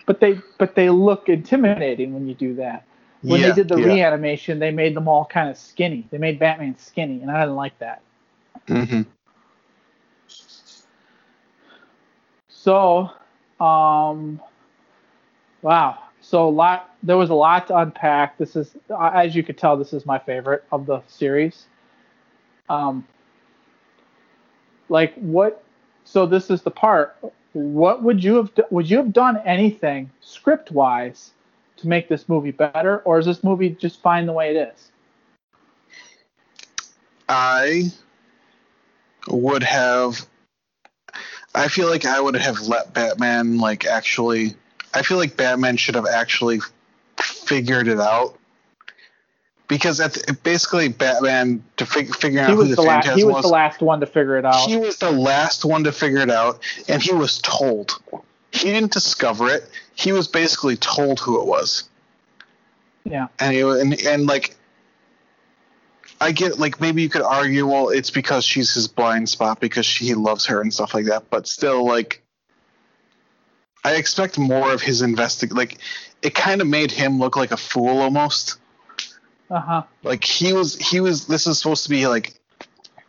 but they but they look intimidating when you do that. When yeah, they did the yeah. reanimation, they made them all kind of skinny. They made Batman skinny, and I didn't like that. Mm-hmm. So, um, wow. So a lot. There was a lot to unpack. This is, as you could tell, this is my favorite of the series. Um, like what? So this is the part. What would you have? Would you have done anything script wise to make this movie better, or is this movie just fine the way it is? I would have. I feel like I would have let Batman like actually. I feel like Batman should have actually figured it out because at the, basically Batman to fig, figure out who the, the Phantasm la- he was, was, the last one to figure it out. He was the last one to figure it out, and he was told. He didn't discover it. He was basically told who it was. Yeah. And he, and, and like I get like maybe you could argue well it's because she's his blind spot because she, he loves her and stuff like that, but still like I expect more of his investig like it kind of made him look like a fool almost. Uh-huh. Like he was he was this is supposed to be like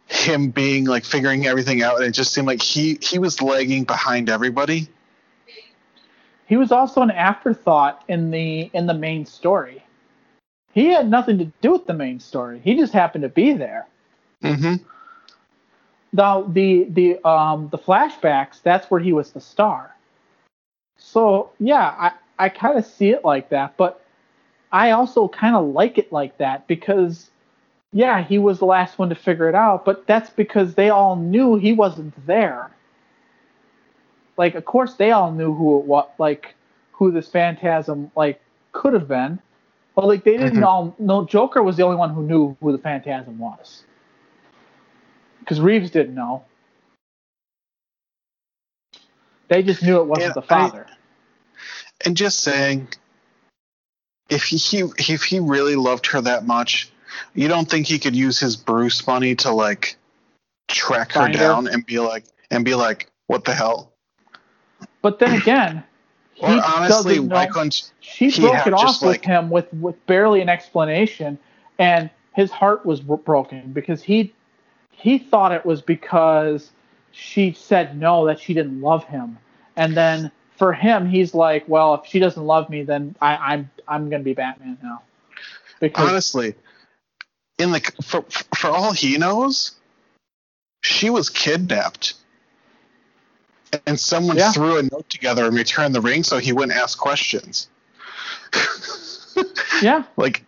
him being like figuring everything out and it just seemed like he he was lagging behind everybody. He was also an afterthought in the in the main story. He had nothing to do with the main story. He just happened to be there. Mm-hmm. Now the the um the flashbacks, that's where he was the star. So yeah, I, I kind of see it like that, but I also kind of like it like that because, yeah, he was the last one to figure it out, but that's because they all knew he wasn't there. Like, of course, they all knew who it was, like, who this phantasm, like, could have been. But, like, they didn't mm-hmm. all know. Joker was the only one who knew who the phantasm was. Because Reeves didn't know. They just knew it wasn't yeah, the father. I, and just saying, if he if he really loved her that much, you don't think he could use his Bruce money to like track her down her. and be like and be like, what the hell? But then again, or honestly, why couldn't she broke it off with like, him with with barely an explanation, and his heart was broken because he he thought it was because she said no that she didn't love him, and then for him, he's like, well, if she doesn't love me, then I, I'm, I'm gonna be Batman now. Because honestly, in the for for all he knows, she was kidnapped, and someone yeah. threw a note together and returned the ring so he wouldn't ask questions. <laughs> yeah, like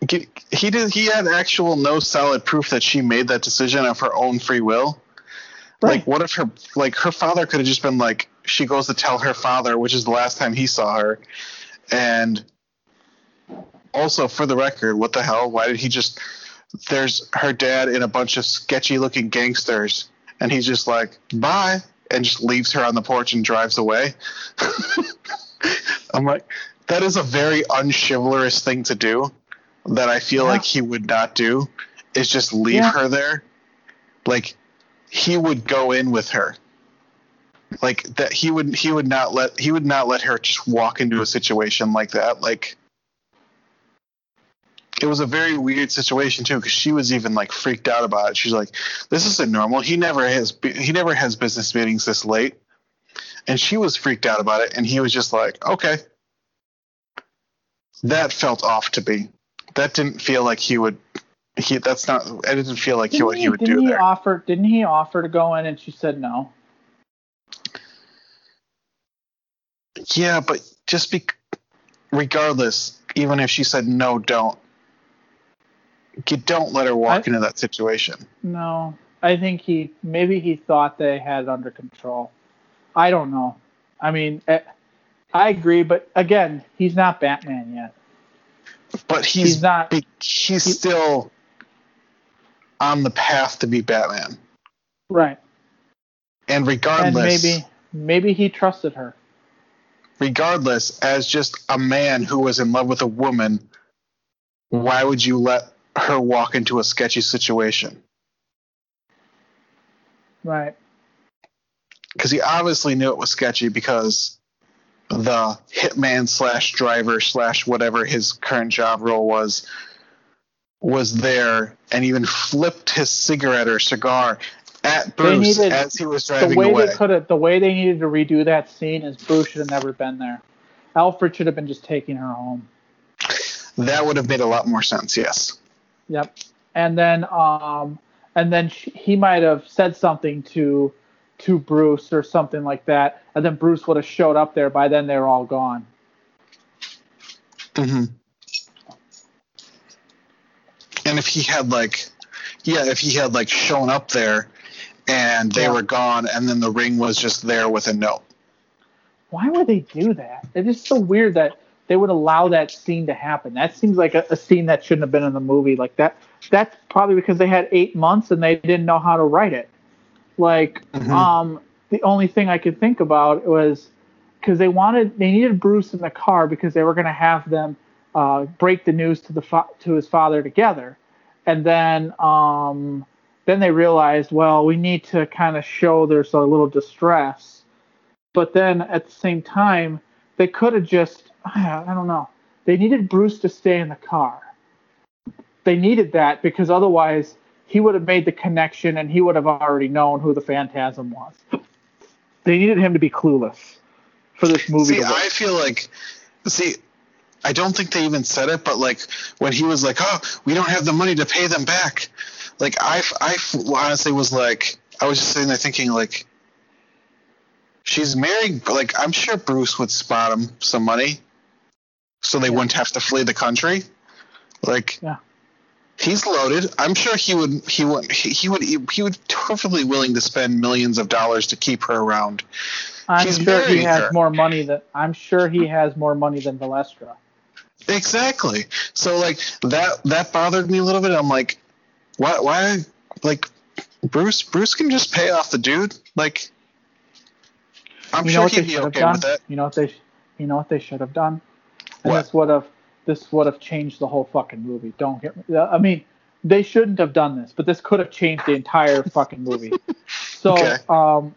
he did. He had actual no solid proof that she made that decision of her own free will. Right. Like, what if her like her father could have just been like, she goes to tell her father, which is the last time he saw her, and also for the record, what the hell? Why did he just? There's her dad and a bunch of sketchy looking gangsters, and he's just like, bye, and just leaves her on the porch and drives away. <laughs> I'm like, that is a very unchivalrous thing to do. that I feel yeah. like he would not do is just leave yeah. her there. Like he would go in with her. Like that he would he would not let he would not let her just walk into a situation like that. Like it was a very weird situation too because she was even like freaked out about it. She's like, "This isn't normal. He never has he never has business meetings this late," and she was freaked out about it. And he was just like, "Okay." That felt off to me. That didn't feel like he would. He that's not. I didn't feel like didn't he, what he would didn't do he there. Offer, didn't he offer to go in and she said no? Yeah, but just be regardless, even if she said no, don't you don't let her walk I, into that situation. No, I think he maybe he thought they had it under control. I don't know. I mean, eh, I agree, but again, he's not Batman yet. But he's, he's not. He's he, still on the path to be Batman. Right. And regardless, and maybe maybe he trusted her. Regardless, as just a man who was in love with a woman, why would you let her walk into a sketchy situation. Right. Because he obviously knew it was sketchy because the hitman slash driver slash whatever his current job role was was there and even flipped his cigarette or cigar at Bruce needed, as he was driving the way away. They could have, the way they needed to redo that scene is Bruce should have never been there. Alfred should have been just taking her home. That would have made a lot more sense, yes. Yep. And then um and then she, he might have said something to to Bruce or something like that, and then Bruce would have showed up there. By then, they're all gone. hmm And if he had like, yeah, if he had like shown up there, and they yeah. were gone, and then the ring was just there with a note. Why would they do that? It is so weird that they would allow that scene to happen. That seems like a, a, scene that shouldn't have been in the movie. Like that. That's probably because they had eight months and they didn't know how to write it. Like, mm-hmm. um, the only thing I could think about was because they wanted, they needed Bruce in the car because they were going to have them uh, break the news to the fa- to his father together, and then um, then they realized, well, we need to kind of show there's a little distress, but then at the same time, they could have just I don't know. They needed Bruce to stay in the car. They needed that because otherwise he would have made the connection and he would have already known who the Phantasm was. They needed him to be clueless for this movie. See, I feel like, see, I don't think they even said it, but like when he was like, "Oh, we don't have the money to pay them back," like I, I honestly was like, I was just sitting there thinking like, she's married. Like I'm sure Bruce would spot him some money so they yeah. wouldn't have to flee the country. Like, yeah. he's loaded. I'm sure he would he would he, he would he would perfectly willing to spend millions of dollars to keep her around. I'm he's sure he has her. more money than I'm sure he has more money than Valestra. Exactly. So like that that bothered me a little bit. I'm like, why why like Bruce Bruce can just pay off the dude. Like I'm you sure he'd be okay done? with that. You know what they you know what they should have done? And what? this would have this would have changed the whole fucking movie. Don't get me. I mean, they shouldn't have done this, but this could have changed the entire <laughs> fucking movie. <laughs> So, okay. um,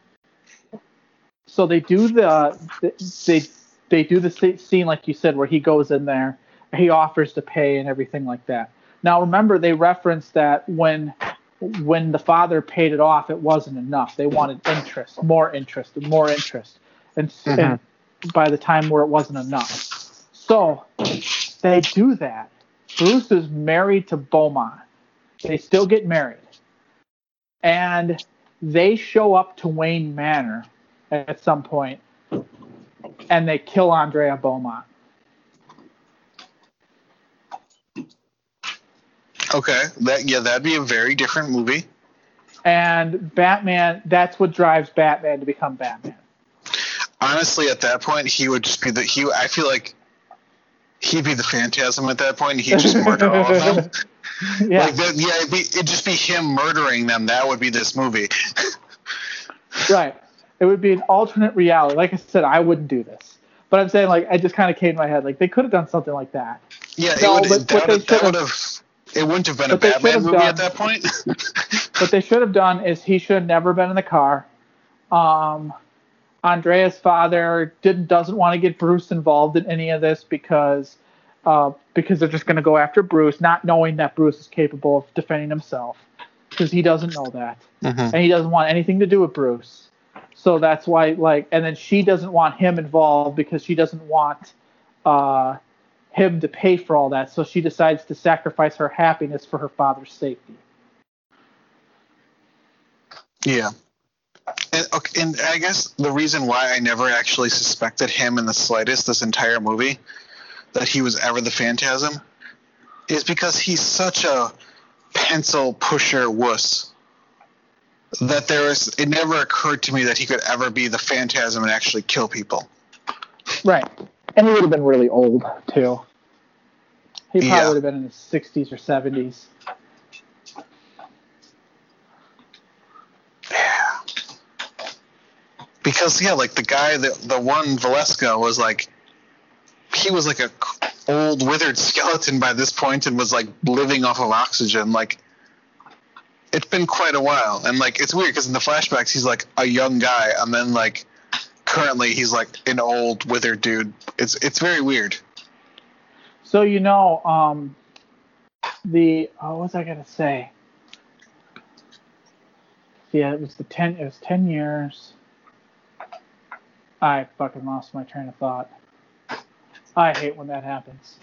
so they do the they they do the scene like you said where he goes in there, he offers to pay and everything like that. Now remember they referenced that when when the father paid it off, it wasn't enough. They wanted interest, more interest, more interest, and, mm-hmm. and by the time where it wasn't enough. So they do that. Bruce is married to Beaumont. They still get married. And they show up to Wayne Manor at some point and they kill Andrea Beaumont. Okay, that yeah, that'd be a very different movie. And Batman, that's what drives Batman to become Batman. Honestly, at that point, he would just be the he. I feel like he'd be the phantasm at that point and he'd just murder all of them. <laughs> yeah. Like that, yeah, it'd, be, it'd just be him murdering them. That would be this movie. <laughs> right. It would be an alternate reality. Like I said, I wouldn't do this. But I'm saying, like, I just kind of came in my head, like, they could have done something like that. Yeah, no, it would, that, would, that would have. It wouldn't have been a Batman movie done, at that point. <laughs> what they should have done is he should have never been in the car. Um, Andrea's father didn't doesn't want to get Bruce involved in any of this because uh, because they're just going to go after Bruce, not knowing that Bruce is capable of defending himself because he doesn't know that, mm-hmm. and he doesn't want anything to do with Bruce. So that's why, like, and then she doesn't want him involved because she doesn't want uh, him to pay for all that. So she decides to sacrifice her happiness for her father's safety. Yeah. And, okay, and I guess the reason why I never actually suspected him in the slightest this entire movie that he was ever the Phantasm is because he's such a pencil pusher wuss that there was it never occurred to me that he could ever be the Phantasm and actually kill people. Right, and he would have been really old too. He probably yeah. would have been in his sixties or seventies. Yeah. Because yeah, like the guy that the one Valestra was like he was like a old withered <laughs> skeleton by this point and was like living off of oxygen like it's been quite a while. And like it's weird because in the flashbacks he's like a young guy and then like currently he's like an old withered dude. It's it's very weird. So you know um the oh, what was i gonna say? Yeah it was the 10 it was 10 years. I fucking lost my train of thought. I hate when that happens.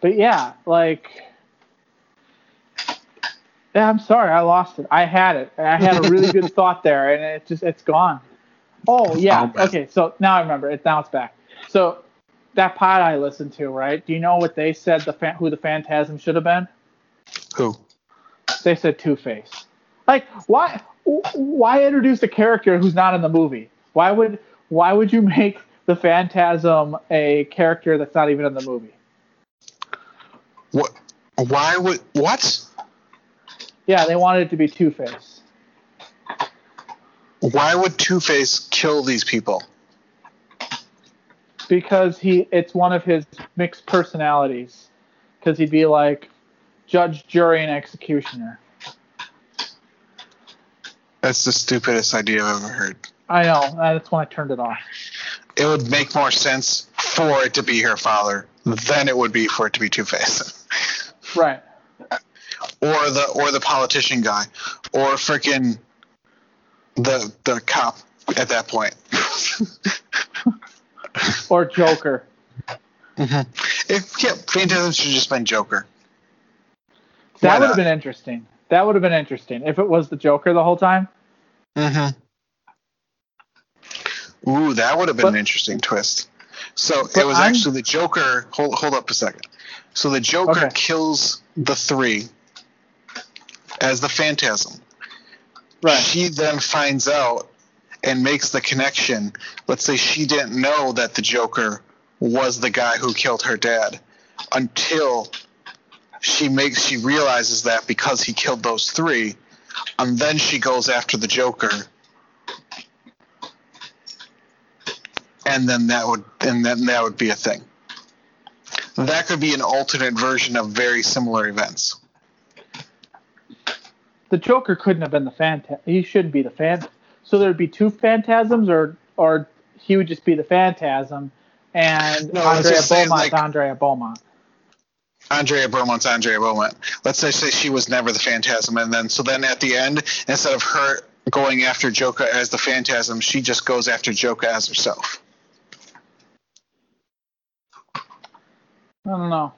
But yeah, like yeah, I'm sorry, I lost it. I had it. I had a really good <laughs> thought there, and it just it's gone. Oh yeah. Okay, so now I remember. It now it's back. So that pod I listened to, right? Do you know what they said? The fan, who the Phantasm should have been? Who? They said Two Face. Like why? Why introduce a character who's not in the movie? Why would Why would you make the Phantasm a character that's not even in the movie. What? Why would what? Yeah, they wanted it to be Two Face. Why would Two Face kill these people? Because he, it's one of his mixed personalities. Because he'd be like judge, jury, and executioner. That's the stupidest idea I've ever heard. I know. That's when I turned it off it would make more sense for it to be her father than it would be for it to be Two Face. right. Or the or the politician guy, or freaking the the cop at that point. <laughs> or Joker. Mm-hmm. If yeah, Phantasm should just been Joker. That would have been interesting. That would have been interesting if it was the Joker the whole time. Mm-hmm. Ooh, that would have been but, an interesting twist. So it was I'm, actually the Joker. Hold, hold up a second. So the Joker okay. kills the three as the Phantasm. Right. She then finds out and makes the connection. Let's say she didn't know that the Joker was the guy who killed her dad until she makes she realizes that because he killed those three, and then she goes after the Joker and then that would and then that would be a thing. That could be an alternate version of very similar events. The Joker couldn't have been the phantasm. He shouldn't be the phantasm. So there'd be two phantasms, or or he would just be the phantasm, and no, Andrea Beaumont's like, Andrea Beaumont. Andrea Beaumont's Andrea Beaumont. Let's say, say she was never the phantasm, and then so then at the end, instead of her going after Joker as the phantasm, she just goes after Joker as herself. I don't know.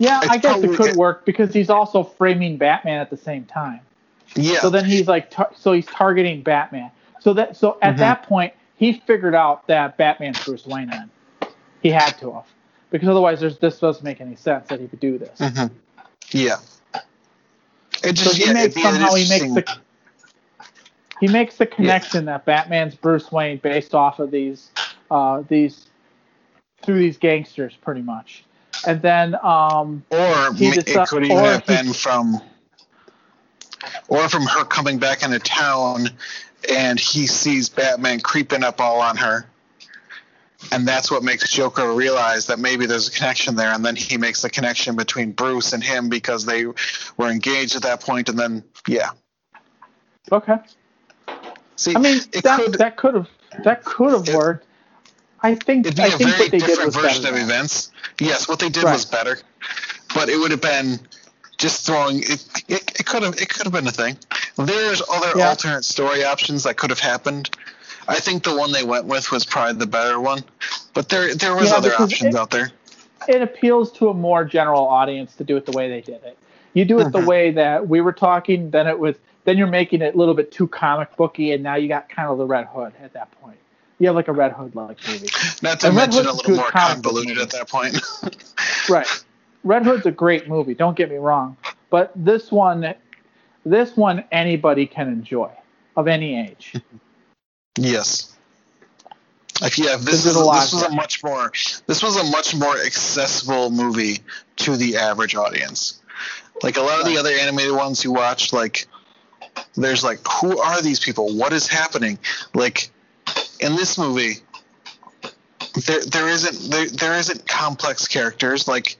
Yeah, it's I guess it could work because he's also framing Batman at the same time. Yeah. So then he's like, tar- so he's targeting Batman. So that, so at mm-hmm. that point, he figured out that Batman's Bruce Wayne. Then he had to have, because otherwise, there's this doesn't make any sense that he could do this. Mm-hmm. Yeah. It just, so he yeah, makes somehow he makes the he makes the connection yeah. that Batman's Bruce Wayne based off of these uh, these through these gangsters, pretty much. And then, um, or it could even have he, been from, or from her coming back into town, and he sees Batman creeping up all on her, and that's what makes Joker realize that maybe there's a connection there, and then he makes the connection between Bruce and him because they were engaged at that point, and then yeah. Okay. See, I mean that could, that could have that could have worked. I think it'd be I a think very different version of events. Yes, what they did right. was better, but it would have been just throwing it. It could have it could have been a thing. There's other yeah. alternate story options that could have happened. I think the one they went with was probably the better one, but there there was yeah, other options it, out there. It appeals to a more general audience to do it the way they did it. You do it mm-hmm. the way that we were talking, then it was then you're making it a little bit too comic booky, and now you got kind of the Red Hood at that point. You have like a Red Hood like movie. Not to and mention a little more convoluted at that point. right. Red Hood's a great movie. Don't get me wrong, but this one, this one anybody can enjoy of any age. Yes. Yeah, this is a this was a much more this was a much more accessible movie to the average audience. Like a lot of the other animated ones you watch, like there's like who are these people? What is happening? Like in this movie, there there isn't there, there isn't complex characters. Like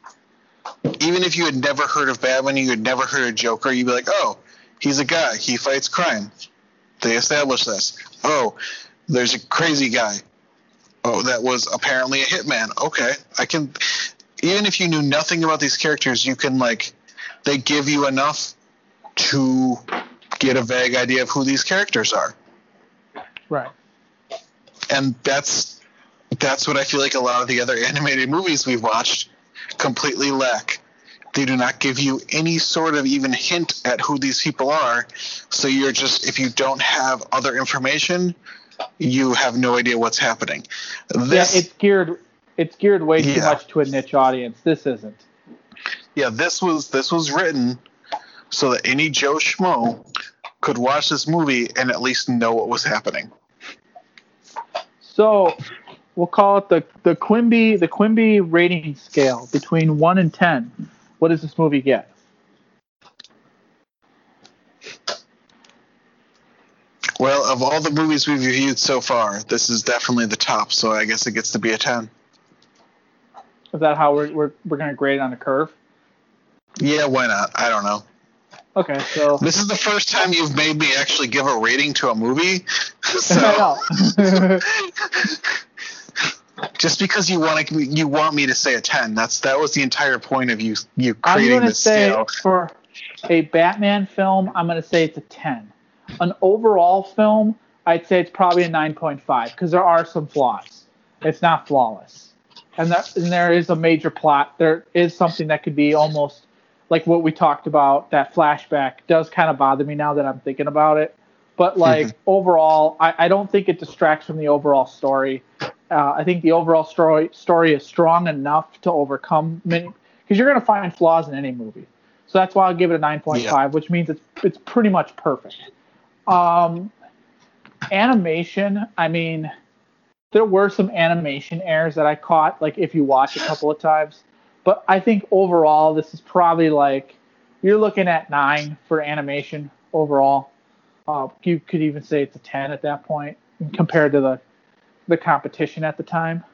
even if you had never heard of Batman, you had never heard of Joker, you'd be like, oh, he's a guy. He fights crime. They established this. Oh, there's a crazy guy. Oh, that was apparently a hitman. Okay, I can. Even if you knew nothing about these characters, you can like. They give you enough to get a vague idea of who these characters are. Right. And that's that's what I feel like a lot of the other animated movies we've watched completely lack. They do not give you any sort of even hint at who these people are. So you're just if you don't have other information, you have no idea what's happening. This, yeah, it's geared it's geared way too much to a niche audience. This isn't. Yeah, this was this was written so that any Joe Schmo could watch this movie and at least know what was happening. So we'll call it the the Quimby the Quimby rating scale between one and ten. What does this movie get? Well, of all the movies we've reviewed so far, this is definitely the top. So I guess it gets to be a ten. Is that how we're we're, we're going to grade it on a curve? Yeah, why not? I don't know. Okay, so this is the first time you've made me actually give a rating to a movie. <laughs> So <laughs> just because you want to, you want me to say a ten. That's that was the entire point of you you creating I'm gonna this say scale. For a Batman film, I'm going to say it's a ten. An overall film, I'd say it's probably a nine point five because there are some flaws. It's not flawless, and, that, and there is a major plot. There is something that could be almost like what we talked about, that flashback does kind of bother me now that I'm thinking about it. But like mm-hmm. overall, I, I, don't think it distracts from the overall story. Uh, I think the overall story story is strong enough to overcome many because you're going to find flaws in any movie. So that's why I'll give it a 9.5, yeah. which means it's it's pretty much perfect. Um, animation, I mean, there were some animation errors that I caught. Like if you watch a couple of times, but I think overall, this is probably like you're looking at nine for animation overall. Uh, you could even say it's a 10 at that point compared to the the competition at the time.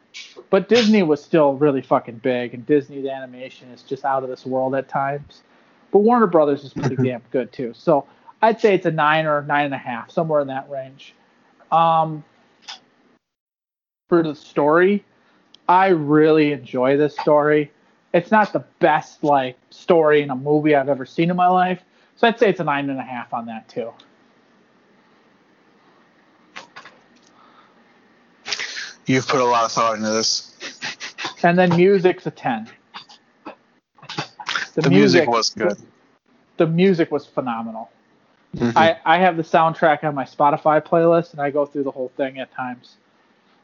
But Disney was still really fucking big, and Disney's animation is just out of this world at times. But Warner Brothers is pretty <laughs> damn good too. So I'd say it's a nine or nine and a half, somewhere in that range. Um, for the story, I really enjoy this story it's not the best like story in a movie I've ever seen in my life. So I'd say it's a nine and a half on that too. You've put a lot of thought into this. And then music's a ten. The, the music, music, was good. The music was phenomenal. Mm-hmm. I, I have the soundtrack on my Spotify playlist and I go through the whole thing at times.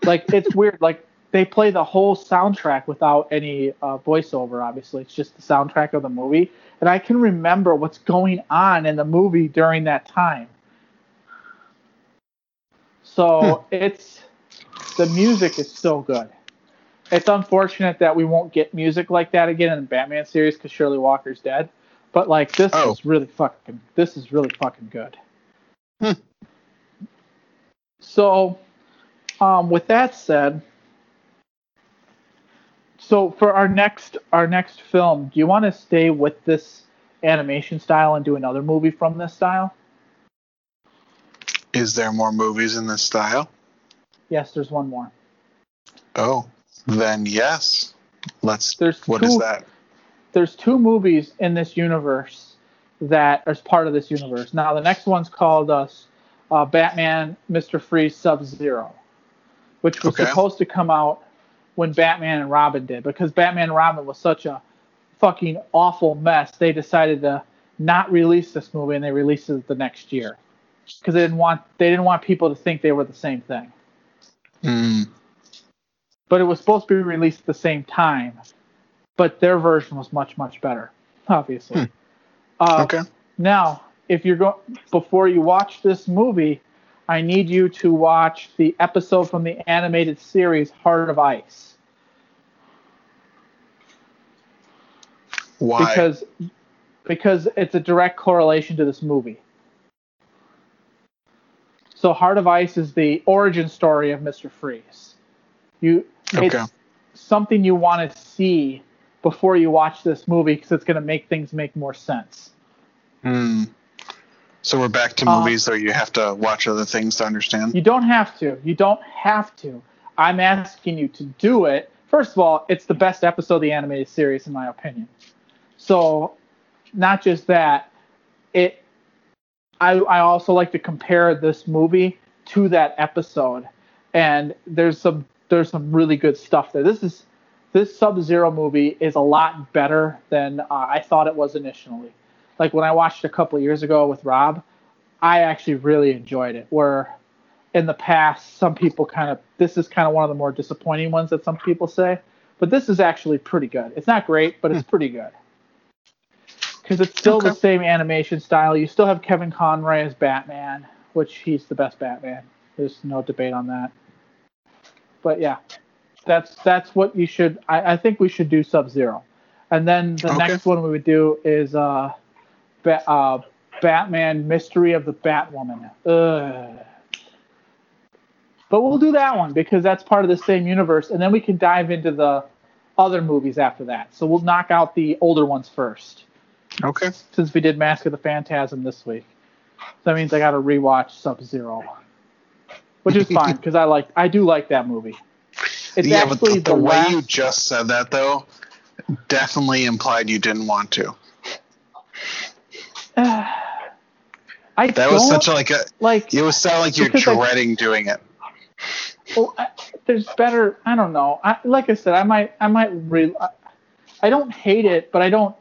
Like it's weird. Like they play the whole soundtrack without any uh, voiceover. Obviously, it's just the soundtrack of the movie, and I can remember what's going on in the movie during that time. So hmm. it's the music is so good. It's unfortunate that we won't get music like that again in the Batman series because Shirley Walker's dead. But like this oh. is really fucking this is really fucking good. Hmm. So, um, with that said, so for our next our next film, do you want to stay with this animation style and do another movie from this style? Is there more movies in this style? Yes, there's one more. Oh, then yes. Let's. There's what two, is that? There's two movies in this universe that are part of this universe. Now the next one's called uh, uh Batman, Mister Freeze, Sub Zero, which was okay. supposed to come out when Batman and Robin did because Batman and Robin was such a fucking awful mess. They decided to not release this movie and they released it the next year because they didn't want they didn't want people to think they were the same thing. Mm. But it was supposed to be released at the same time, but their version was much much better, obviously. Hmm. Uh, okay. Now, if you're going before you watch this movie, I need you to watch the episode from the animated series Heart of Ice. Why? Because because it's a direct correlation to this movie. So Heart of Ice is the origin story of Mr. Freeze. You okay. it's something you want to see before you watch this movie because it's going to make things make more sense. Hmm. So we're back to uh, movies uh, where you have to watch other things to understand. You don't have to. You don't have to. I'm asking you to do it. First of all, it's the best episode of the animated series in my opinion. So, not just that, it I, I also like to compare this movie to that episode, and there's some there's some really good stuff there. This is this Sub Zero movie is a lot better than uh, I thought it was initially. Like when I watched a couple years ago with Rob, I actually really enjoyed it. Where in the past, some people kind of this is kind of one of the more disappointing ones that some people say, but this is actually pretty good. It's not great, but it's hmm. pretty good because it's still okay. the same animation style. You still have Kevin Conroy as Batman, which he's the best Batman. There's no debate on that. But yeah, that's that's what you should. I, I think we should do Sub Zero, and then the okay. next one we would do is uh, ba- uh, Batman Mystery of the Batwoman. Ugh. But we'll do that one because that's part of the same universe, and then we can dive into the other movies after that. So we'll knock out the older ones first. Okay. Since we did Mask of the Phantasm this week, so that means I got to rewatch Sub Zero, which is fine because I like I do like that movie. It's yeah, but the, the, way you just said that though definitely implied you didn't want to. Uh, <sighs> I that was such a, like a like. It was sound like you're dreading I, doing it. Well, I, there's better. I don't know. I, like I said, I might I might re. I, I don't hate it, but I don't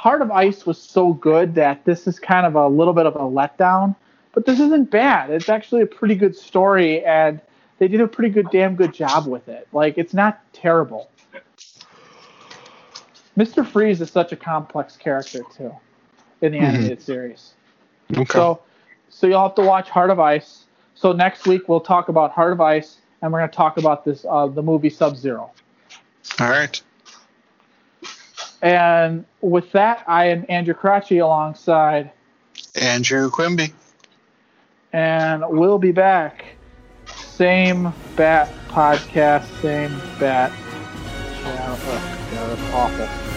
Heart of Ice was so good that this is kind of a little bit of a letdown. But this isn't bad. It's actually a pretty good story, and they did a pretty good, damn good job with it. Like, it's not terrible. Mr. Freeze is such a complex character, too, in the mm-hmm. animated series. Okay. So, so you'll have to watch Heart of Ice. So next week we'll talk about Heart of Ice, and we're going to talk about this uh, the movie Sub Zero. All right. And with that, I am Andrew Karachi alongside Andrew Quimby. And we'll be back. Same bat podcast, same bat channel. Oh, that's awful.